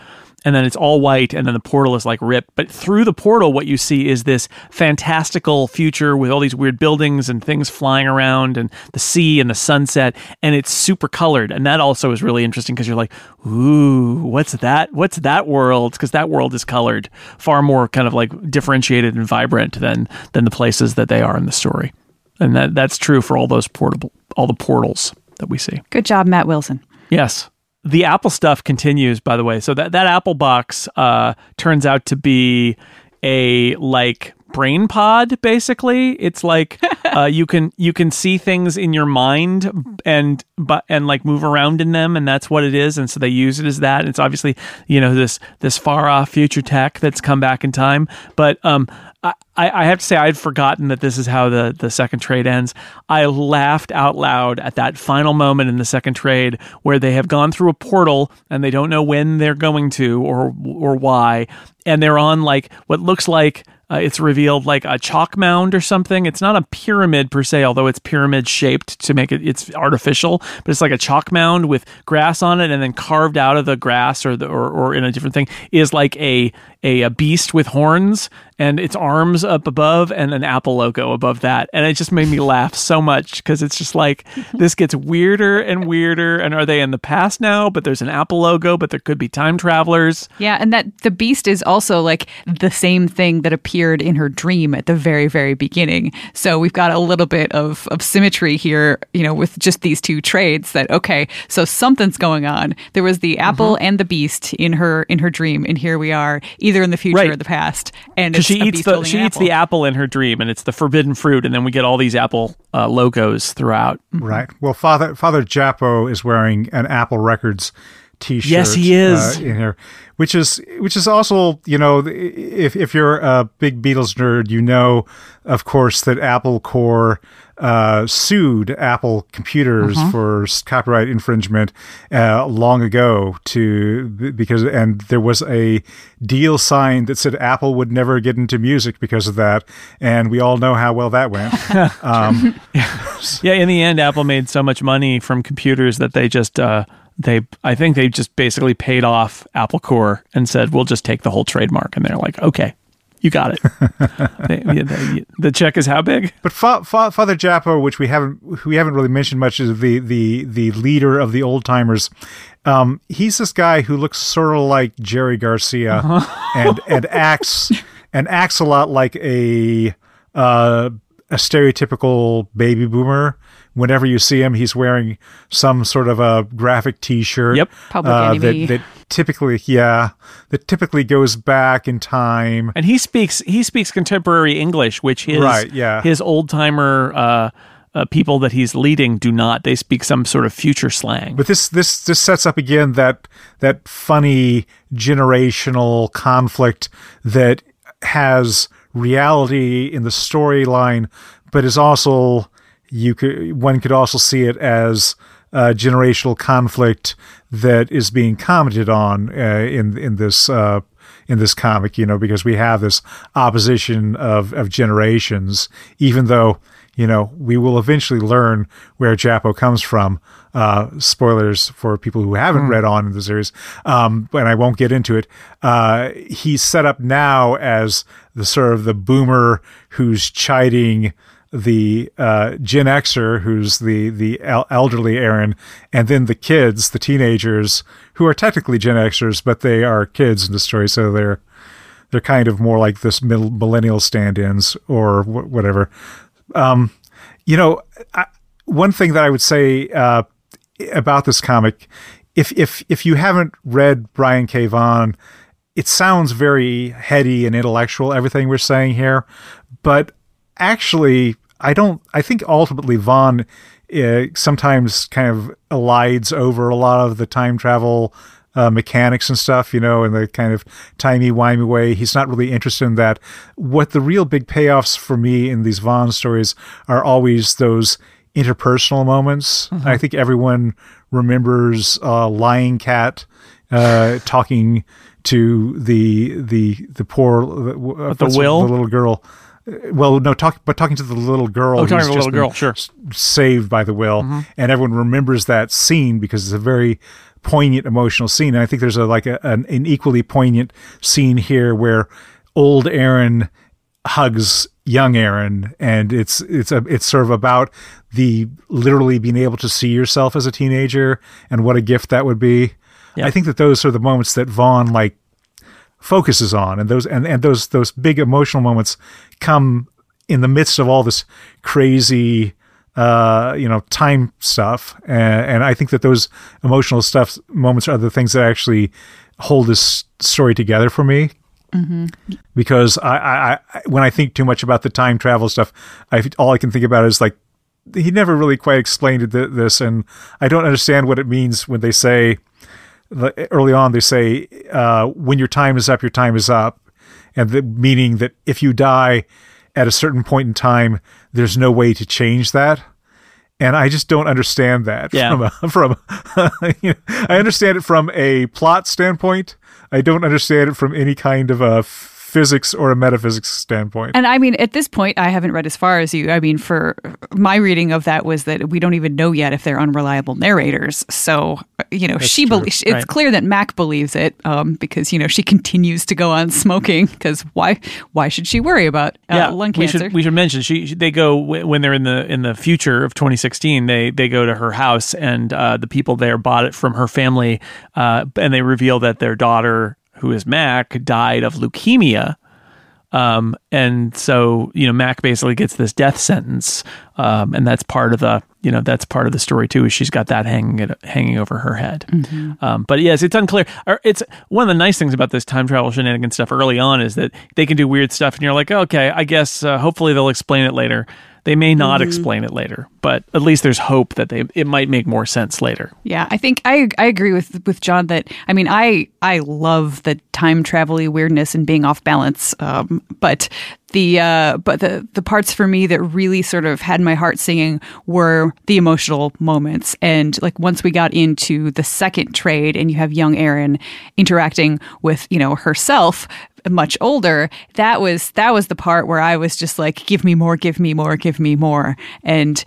And then it's all white, and then the portal is like ripped. But through the portal, what you see is this fantastical future with all these weird buildings and things flying around, and the sea and the sunset, and it's super colored. And that also is really interesting because you're like, ooh, what's that? What's that world? Because that world is colored, far more kind of like differentiated and vibrant than than the places that they are in the story. And that that's true for all those portable, all the portals that we see. Good job, Matt Wilson. Yes. The Apple stuff continues, by the way. So that, that Apple box uh, turns out to be a like brain pod basically it's like uh, you can you can see things in your mind and but and like move around in them and that's what it is and so they use it as that it's obviously you know this this far off future tech that's come back in time but um I, I have to say I'd forgotten that this is how the, the second trade ends. I laughed out loud at that final moment in the second trade where they have gone through a portal and they don't know when they're going to or or why, and they're on like what looks like uh, it's revealed like a chalk mound or something. It's not a pyramid per se, although it's pyramid shaped to make it it's artificial, but it's like a chalk mound with grass on it, and then carved out of the grass or the or, or in a different thing is like a, a a beast with horns and its arms up above and an Apple logo above that, and it just made me laugh so much because it's just like this gets weirder and weirder. And are they in the past now? But there's an Apple logo, but there could be time travelers. Yeah, and that the beast is also like the same thing that appeared in her dream at the very, very beginning. So we've got a little bit of, of symmetry here, you know, with just these two trades that okay, so something's going on. There was the apple Mm-hmm. and the beast in her in her dream, and here we are, either in the future Right. or the past. And because it's she a eats beast the she eats apple. the apple in her dream, and it's the forbidden fruit, and then we get all these apple uh, logos throughout. Right. Well, Father Father Japo is wearing an Apple Records T-shirt. Yes, he is. uh, in here, which is which is also you know if if you're a big Beatles nerd, you know, of course, that Apple Corps uh, sued Apple Computers Uh-huh. for copyright infringement uh, long ago to because and there was a deal signed that said Apple would never get into music because of that, and we all know how well that went. Yeah, in the end, Apple made so much money from computers that they just uh, they I think they just basically paid off Apple Corps and said we'll just take the whole trademark, and they're like, okay, you got it. They- the, the check is how big? But Fa- Fa- Father Japo, which we haven't we haven't really mentioned much, is the the the leader of the old timers. Um, he's this guy who looks sort of like Jerry Garcia, and and acts and acts a lot like a uh, a stereotypical baby boomer. Whenever you see him, he's wearing some sort of a graphic T-shirt. Yep. Public uh, Enemy. that, that typically, yeah, that typically goes back in time. And he speaks he speaks contemporary English, which his Right, yeah. his old timer uh, uh, people that he's leading do not. They speak some sort of future slang. But this this this sets up again that that funny generational conflict that has reality in the storyline, but is also you could one could also see it as a generational conflict that is being commented on uh, in in this uh, in this comic. You know, because we have this opposition of of generations, even though you know, we will eventually learn where Japo comes from. Uh, spoilers for people who haven't read on in the series, um, and I won't get into it. Uh, he's set up now as the sort of the boomer who's chiding the uh, Gen Xer, who's the the elderly Erin, and then the kids, the teenagers, who are technically Gen Xers, but they are kids in the story, so they're they're kind of more like this millennial stand-ins or wh- whatever. Um, you know, I, one thing that I would say uh, about this comic, if if if you haven't read Brian K. Vaughan, it sounds very heady and intellectual. Everything we're saying here, but actually, I don't. I think ultimately Vaughan uh, sometimes kind of elides over a lot of the time travel uh, mechanics and stuff, you know, in the kind of timey wimey way. He's not really interested in that. What the real big payoffs for me in these Vaughan stories are always those interpersonal moments. I think everyone remembers uh, Lying Cat uh, talking to the the the poor uh, the will? the little girl. Well, no, talk, but talking to the little girl. Oh, talking to the little girl, sure. saved by the will, mm-hmm. and everyone remembers that scene because it's a very poignant emotional scene. And I think there's a like a, an, an equally poignant scene here where old Erin hugs young Erin, and it's it's a it's sort of about the literally being able to see yourself as a teenager and what a gift that would be. I think that those are the moments that Vaughan like focuses on. And those and, and those those big emotional moments come in the midst of all this crazy uh you know time stuff. And, and i think that those emotional stuff moments are the things that actually hold this story together for me. Because I, I, I when i think too much about the time travel stuff i all i can think about is like he never really quite explained th- this. And i don't understand what it means when they say the- early on they say uh, when your time is up your time is up and the meaning that if you die at a certain point in time there's no way to change that and i just don't understand that Yeah. from a, from you know, i understand it from a plot standpoint i don't understand it from any kind of a physics or a metaphysics standpoint And I mean, at this point, I haven't read as far as you. I mean, for my reading of that was that we don't even know yet if they're unreliable narrators. So, you know, she believes it's Right. clear that Mac believes it um, because you know she continues to go on smoking. Because why? Why should she worry about uh, lung we cancer? should we should mention she she- they go when they're in the in the future of 2016 they they go to her house and uh, the people there bought it from her family uh, and they reveal that their daughter who is Mac died of leukemia um, and so you know Mac basically gets this death sentence um, and that's part of the you know that's part of the story too is she's got that hanging it, hanging over her head. Um, but yes it's unclear. It's one of the nice things about this time travel shenanigan stuff early on is that they can do weird stuff and you're like okay I guess uh, hopefully they'll explain it later they may not explain it later but at least there's hope that they it might make more sense later. Yeah, I think I I agree with with John that I mean I I love the time travel weirdness and being off balance, um, but the uh, but the the parts for me that really sort of had my heart singing were the emotional moments, and like once we got into the second trade, and you have young Erin interacting with you know herself much older that was that was the part where i was just like give me more give me more give me more. And,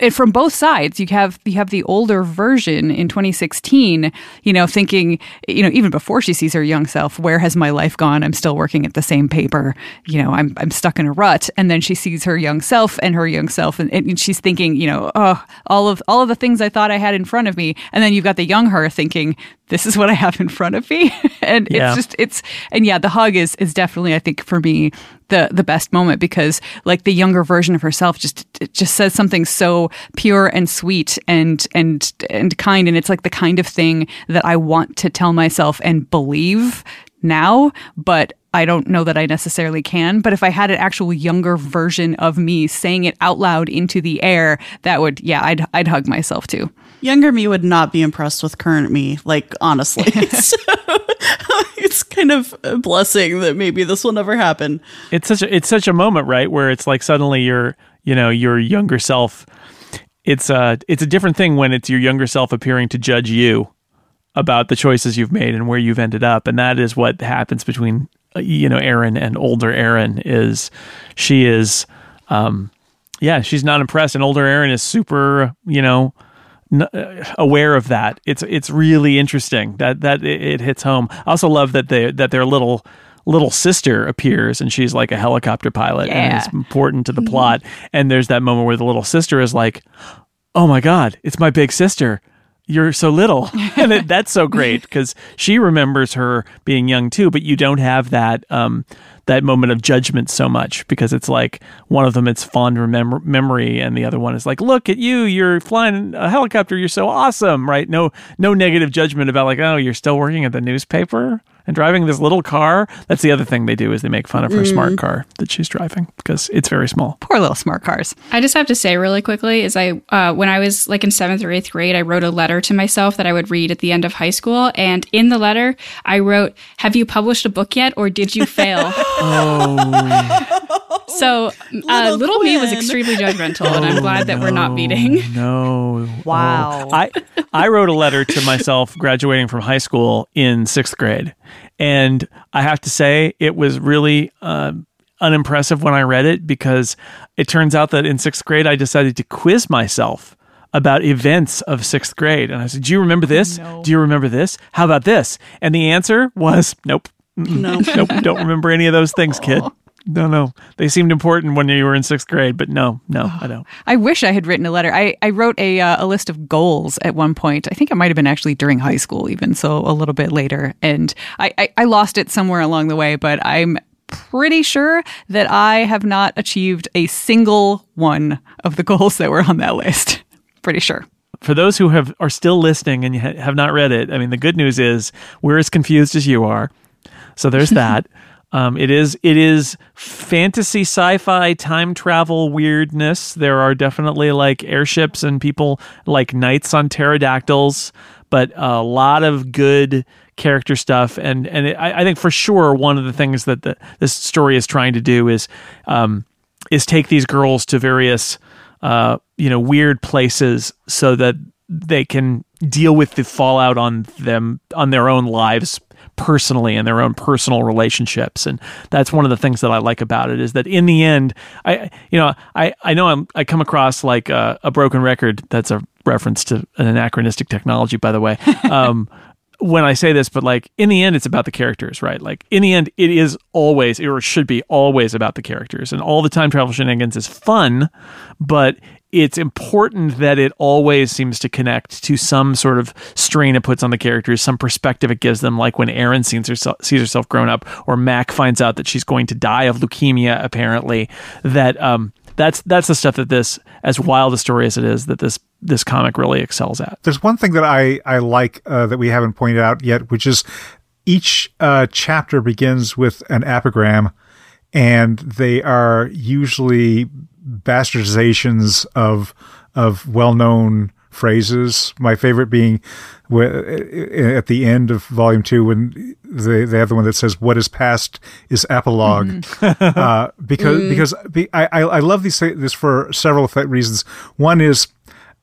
and from both sides you have you have the older version in 2016 you know thinking you know even before she sees her young self where has my life gone? I'm still working at the same paper. You know i'm i'm stuck in a rut. And then she sees her young self and her young self and, and she's thinking you know oh all of all of the things i thought i had in front of me. And then you've got the young her thinking this is what i have in front of me. And Yeah. it's just it's and yeah the hug is is definitely i think for me the the best moment because like the younger version of herself just it just says something so pure and sweet and and and kind. And it's like the kind of thing that i want to tell myself and believe now but I don't know that I necessarily can, but if I had an actual younger version of me saying it out loud into the air, that would, yeah, I'd, I'd hug myself too. Younger me would not be impressed with current me, like honestly. so it's kind of a blessing that maybe this will never happen. it's such a, it's such a moment right where it's like suddenly your you know your younger self it's a it's a different thing when it's your younger self appearing to judge you about the choices you've made and where you've ended up and that is what happens between you know Erin and older Erin is she is um yeah she's not impressed and older Erin is super you know n- uh, aware of that. It's it's really interesting that that it, it hits home. I also love that they that their little little sister appears and she's like a helicopter pilot and it's important to the plot. And there's that moment where the little sister is like, "Oh my god, it's my big sister." You're so little. and it, that's so great because she remembers her being young too, but you don't have that um, that moment of judgment so much because it's like one of them it's fond remem- memory and the other one is like look at you you're flying a helicopter you're so awesome right no no negative judgment about like oh you're still working at the newspaper and driving this little car that's the other thing they do is they make fun of her smart car that she's driving because it's very small Poor little smart cars. I just have to say really quickly is I uh, when I was like in seventh or eighth grade, I wrote a letter to myself that I would read at the end of high school, and in the letter I wrote, "Have you published a book yet, or did you fail?" oh so uh, Little little me was extremely judgmental, and I'm glad that we're not meeting. no Wow. Oh. I I wrote a letter to myself graduating from high school in sixth grade, and I have to say it was really uh, unimpressive when I read it because it turns out that in sixth grade I decided to quiz myself about events of sixth grade, and I said, "Do you remember this? Do you remember this? How about this?" And the answer was, "Nope." No. nope, don't remember any of those things, kid. No, no. They seemed important when you were in sixth grade, but no, no, I don't. I wish I had written a letter. I, I wrote a, uh, a list of goals at one point. I think it might have been actually during high school, even so a little bit later. And I, I, I lost it somewhere along the way, but I'm pretty sure that I have not achieved a single one of the goals that were on that list. pretty sure. For those who have are still listening and have not read it, I mean, the good news is we're as confused as you are. So there's that. Um, it is it is fantasy sci-fi time travel weirdness. There are definitely like airships and people like knights on pterodactyls, but a lot of good character stuff. And and it, I, I think for sure one of the things that the, this story is trying to do is um, is take these girls to various uh, you know weird places so that they can deal with the fallout on them on their own lives personally and their own personal relationships. And that's one of the things that I like about it is that in the end I you know I I know I'm I come across like a, a broken record. That's a reference to an anachronistic technology by the way. Um when I say this, but like in the end, it's about the characters, right? Like in the end, it is always, or should be always about the characters. And all the time travel shenanigans is fun, but it's important that it always seems to connect to some sort of strain it puts on the characters, some perspective it gives them, like when Erin sees herself, sees herself grown up, or Mac finds out that she's going to die of leukemia, apparently. That, um, that's that's the stuff that this, as wild a story as it is, that this this comic really excels at. There's one thing that I I like uh, that we haven't pointed out yet, which is each uh, chapter begins with an epigram, and they are usually bastardizations of of well known phrases. My favorite being at the end of volume two when they, they have the one that says "What is past is epilog uh, because because I I I love these this for several reasons. One is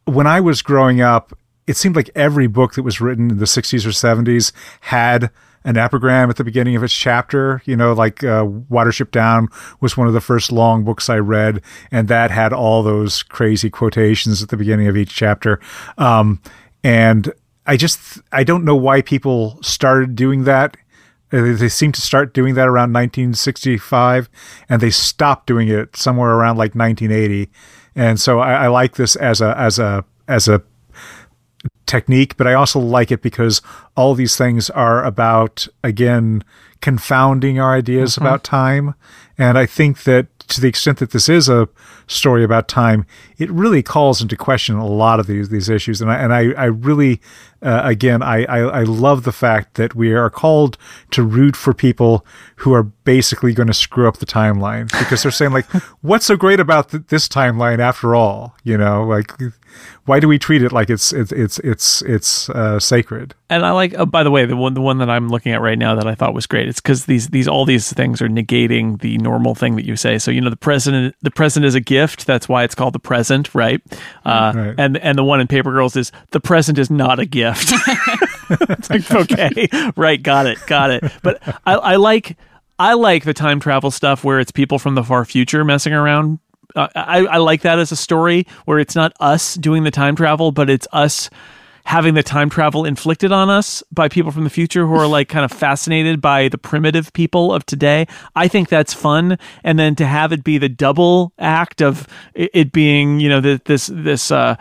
when I was growing up, it seemed like every book that was written in the 60s or 70s had an epigram at the beginning of its chapter. You know, like uh, Watership Down was one of the first long books I read, and that had all those crazy quotations at the beginning of each chapter. Um, and I just, I don't know why people started doing that. Uh, They seem to start doing that around 1965, and they stopped doing it somewhere around like 1980. And so I, I like this as a as a as a technique, but I also like it because all these things are about again confounding our ideas mm-hmm. about time. And I think that to the extent that this is a story about time, it really calls into question a lot of these these issues. And I and I, I really uh, again I, I I love the fact that we are called to root for people who are basically going to screw up the timeline because they're saying like, what's so great about th- this timeline after all? You know, like why do we treat it like it's it's it's it's it's uh, sacred? And I like. Oh, by the way, the one the one that I'm looking at right now that I thought was great. It's because these these all these things are negating the normal thing that you say. So you know the present the present is a gift. That's why it's called the present, right? Uh, Right. And and the one in Paper Girls is the present is not a gift. it's like okay, right? Got it, got it. But I, I like I like the time travel stuff where it's people from the far future messing around. Uh, I, I like that as a story where it's not us doing the time travel, but it's us having the time travel inflicted on us by people from the future who are like kind of fascinated by the primitive people of today. I think that's fun. And then to have it be the double act of it, being, you know, this, this, uh,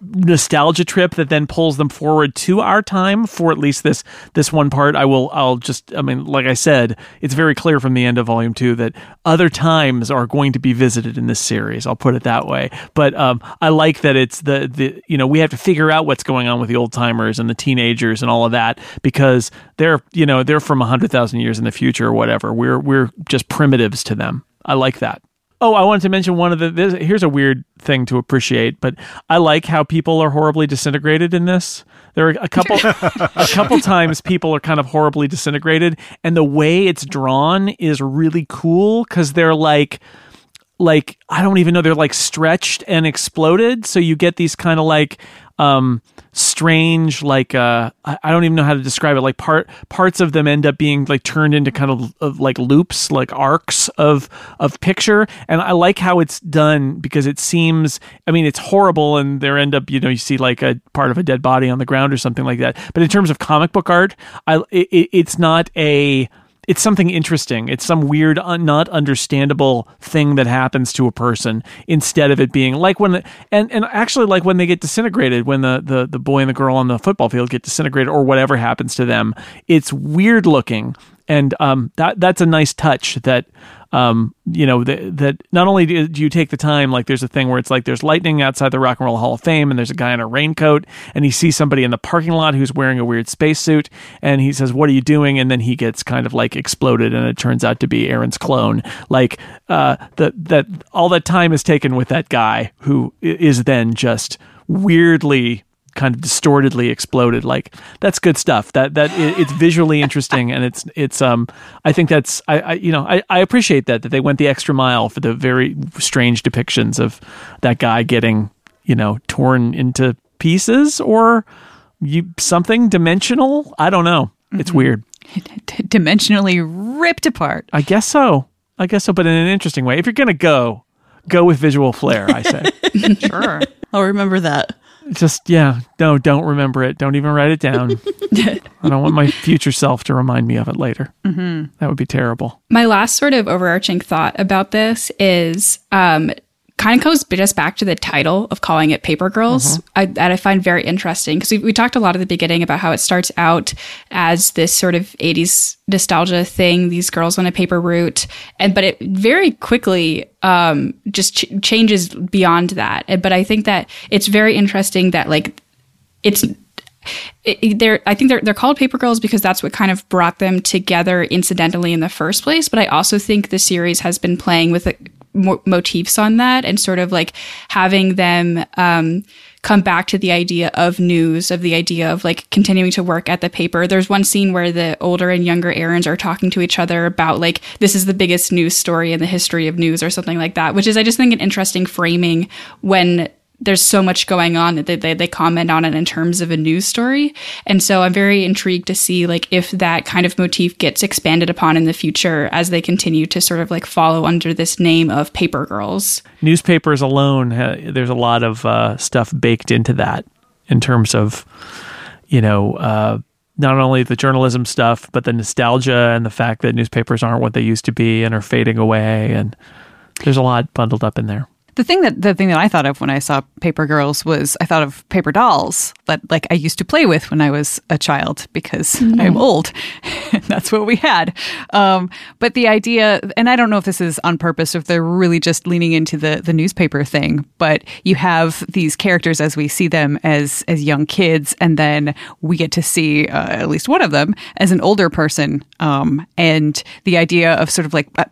nostalgia trip that then pulls them forward to our time for at least this this one part. I will i'll just i mean like i said it's very clear from the end of volume two that other times are going to be visited in this series. I'll put it that way. But um, i like that it's the the you know we have to figure out what's going on with the old timers and the teenagers and all of that because they're you know they're from 100000 years in the future or whatever. We're we're just primitives to them. I like that Oh, I wanted to mention one of the. This, here's a weird thing to appreciate, but I like how people are horribly disintegrated in this. There are a couple, a couple times people are kind of horribly disintegrated, and the way it's drawn is really cool because they're like, like I don't even know they're like stretched and exploded. So you get these kind of like um strange like uh I, don't even know how to describe it. Like part parts of them end up being like turned into kind of, of like loops like arcs of of picture. And I like how it's done because it seems I mean it's horrible and there end up you know you see like a part of a dead body on the ground or something like that. But in terms of comic book art I it, it's not a it's something interesting. It's some weird, un- not understandable thing that happens to a person instead of it being like when, and, and actually like when they get disintegrated, when the, the, the boy and the girl on the football field get disintegrated or whatever happens to them, it's weird looking. And um, that that's a nice touch that um, you know, that, that not only do you take the time, like there's a thing where it's like there's lightning outside the Rock and Roll Hall of Fame, and there's a guy in a raincoat, and he sees somebody in the parking lot who's wearing a weird spacesuit, and he says, "What are you doing?" And then he gets kind of like exploded, and it turns out to be Erin's clone. Like uh, that that all that time is taken with that guy who is then just weirdly kind of distortedly exploded like that's good stuff. That that it, it's visually interesting and it's it's um i think that's I, I you know I, I appreciate that that they went the extra mile for the very strange depictions of that guy getting you know torn into pieces or you something dimensional. I don't know. It's weird. Dimensionally ripped apart. i guess so. I guess so but in an interesting way. If you're gonna go go with visual flair i say. Sure. I'll remember that. Just yeah no don't remember it. Don't even write it down. I don't want my future self to remind me of it later. Mm-hmm. that would be terrible. My last sort of overarching thought about this is um, kind of goes just back to the title of calling it Paper Girls, I, that I find very interesting because we, we talked a lot at the beginning about how it starts out as this sort of 80s nostalgia thing, these girls on a paper route, and but it very quickly um, just ch- changes beyond that. And- But I think that it's very interesting that like it's it, it- they're I think they're they're called paper girls because that's what kind of brought them together incidentally in the first place. But I also think the series has been playing with mo- motifs on that and sort of like having them um, come back to the idea of news, of the idea of like continuing to work at the paper. There's one scene where the older and younger Erins are talking to each other about like this is the biggest news story in the history of news or something like that, which is I just think an interesting framing when there's so much going on that they, they, they comment on it in terms of a news story. And so I'm very intrigued to see like if that kind of motif gets expanded upon in the future as they continue to sort of like follow under this name of paper girls. newspapers alone ha- there's a lot of uh, stuff baked into that in terms of you know uh, not only the journalism stuff but the nostalgia and the fact that newspapers aren't what they used to be and are fading away and there's a lot bundled up in there The thing that the thing that I thought of when I saw Paper Girls was I thought of paper dolls that like I used to play with when I was a child because I'm old. That's what we had. Um, but the idea, and I don't know if this is on purpose, or if they're really just leaning into the the newspaper thing. But you have these characters as we see them as as young kids, and then we get to see uh, at least one of them as an older person. Um, and the idea of sort of like uh,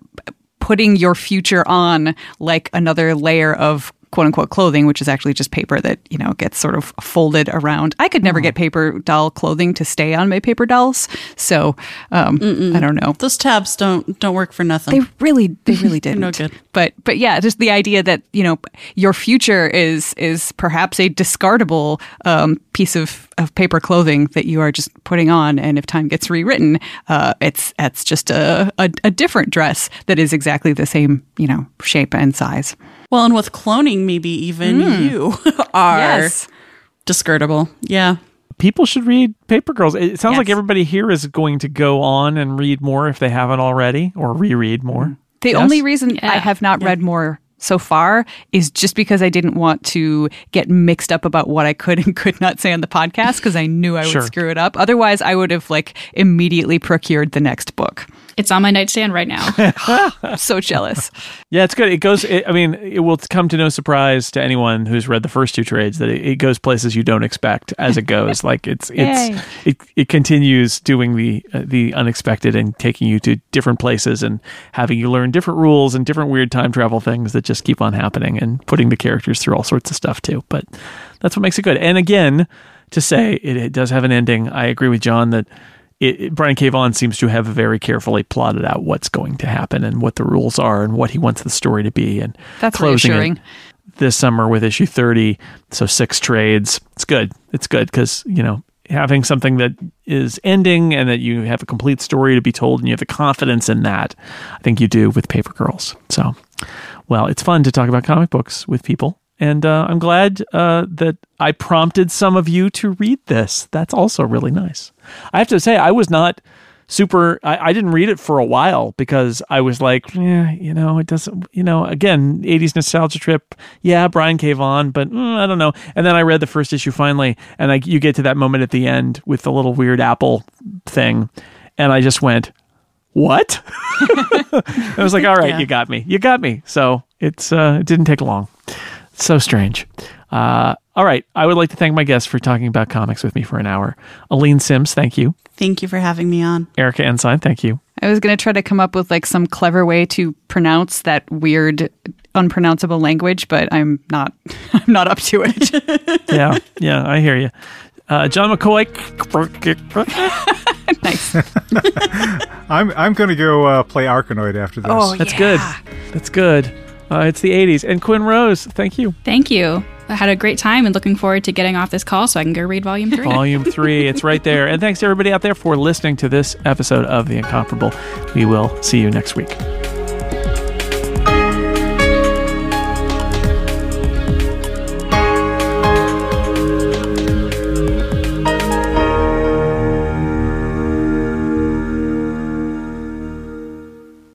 putting your future on like another layer of quote unquote clothing, which is actually just paper that, you know, gets sort of folded around. I could never get paper doll clothing to stay on my paper dolls. So um, I don't know. Those tabs don't don't work for nothing. They really, they really didn't. no good. But, but yeah, just the idea that you know your future is is perhaps a discardable um, piece of, of paper clothing that you are just putting on, and if time gets rewritten, uh, it's it's just a, a a different dress that is exactly the same you know shape and size. Well, and with cloning, maybe even hmm. you are discardable. Yeah. people should read paper girls it sounds like everybody here is going to go on and read more if they haven't already or reread more hmm. The Yes? only reason I have not read more so far is just because I didn't want to get mixed up about what I could and could not say on the podcast because I knew I Sure. would screw it up. Otherwise, I would have like immediately procured the next book. It's on my nightstand right now. So jealous. Yeah, it's good. It goes. It, I mean, it will come to no surprise to anyone who's read the first two trades that it, it goes places you don't expect as it goes. like it's it's it, it continues doing the uh, the unexpected and taking you to different places and having you learn different rules and different weird time travel things that just keep on happening and putting the characters through all sorts of stuff too. But that's what makes it good. And again, to say it, it does have an ending. I agree with John that. It, it- Brian K. Vaughan seems to have very carefully plotted out what's going to happen and what the rules are and what he wants the story to be. And That's closing reassuring. this summer with issue 30 so six trades it's good it's good because you know having something that is ending and that you have a complete story to be told and you have the confidence in that i think you do with paper girls so well it's fun to talk about comic books with people and uh, i'm glad uh, that i prompted some of you to read this that's also really nice i have to say i was not super I, I didn't read it for a while because i was like yeah you know it doesn't you know again 80s nostalgia trip. Yeah brian K. Vaughan, but mm, i don't know. And then i read the first issue finally and I, you get to that moment at the end with the little weird apple thing and i just went what? I was like all right Yeah. you got me. You got me. So it's uh it didn't take long. It's so strange. Uh all right i would like to thank my guests for talking about comics with me for an hour Aleen Simms thank you Thank you for having me on. Erika Ensign, thank you. I was going to try to come up with like some clever way to pronounce that weird, unpronounceable language, but I'm not. I'm not up to it. Yeah, yeah, I hear you. Uh, John McCoy. nice. I'm I'm going to go uh, play Arkanoid after this. Oh, That's yeah. good. That's good. Uh, it's the 80s. And Quinn Rose, thank you. Thank you. I had a great time and looking forward to getting off this call so I can go read volume three. Volume 3. It's right there. And thanks to everybody out there for listening to this episode of The Incomparable. We will see you next week.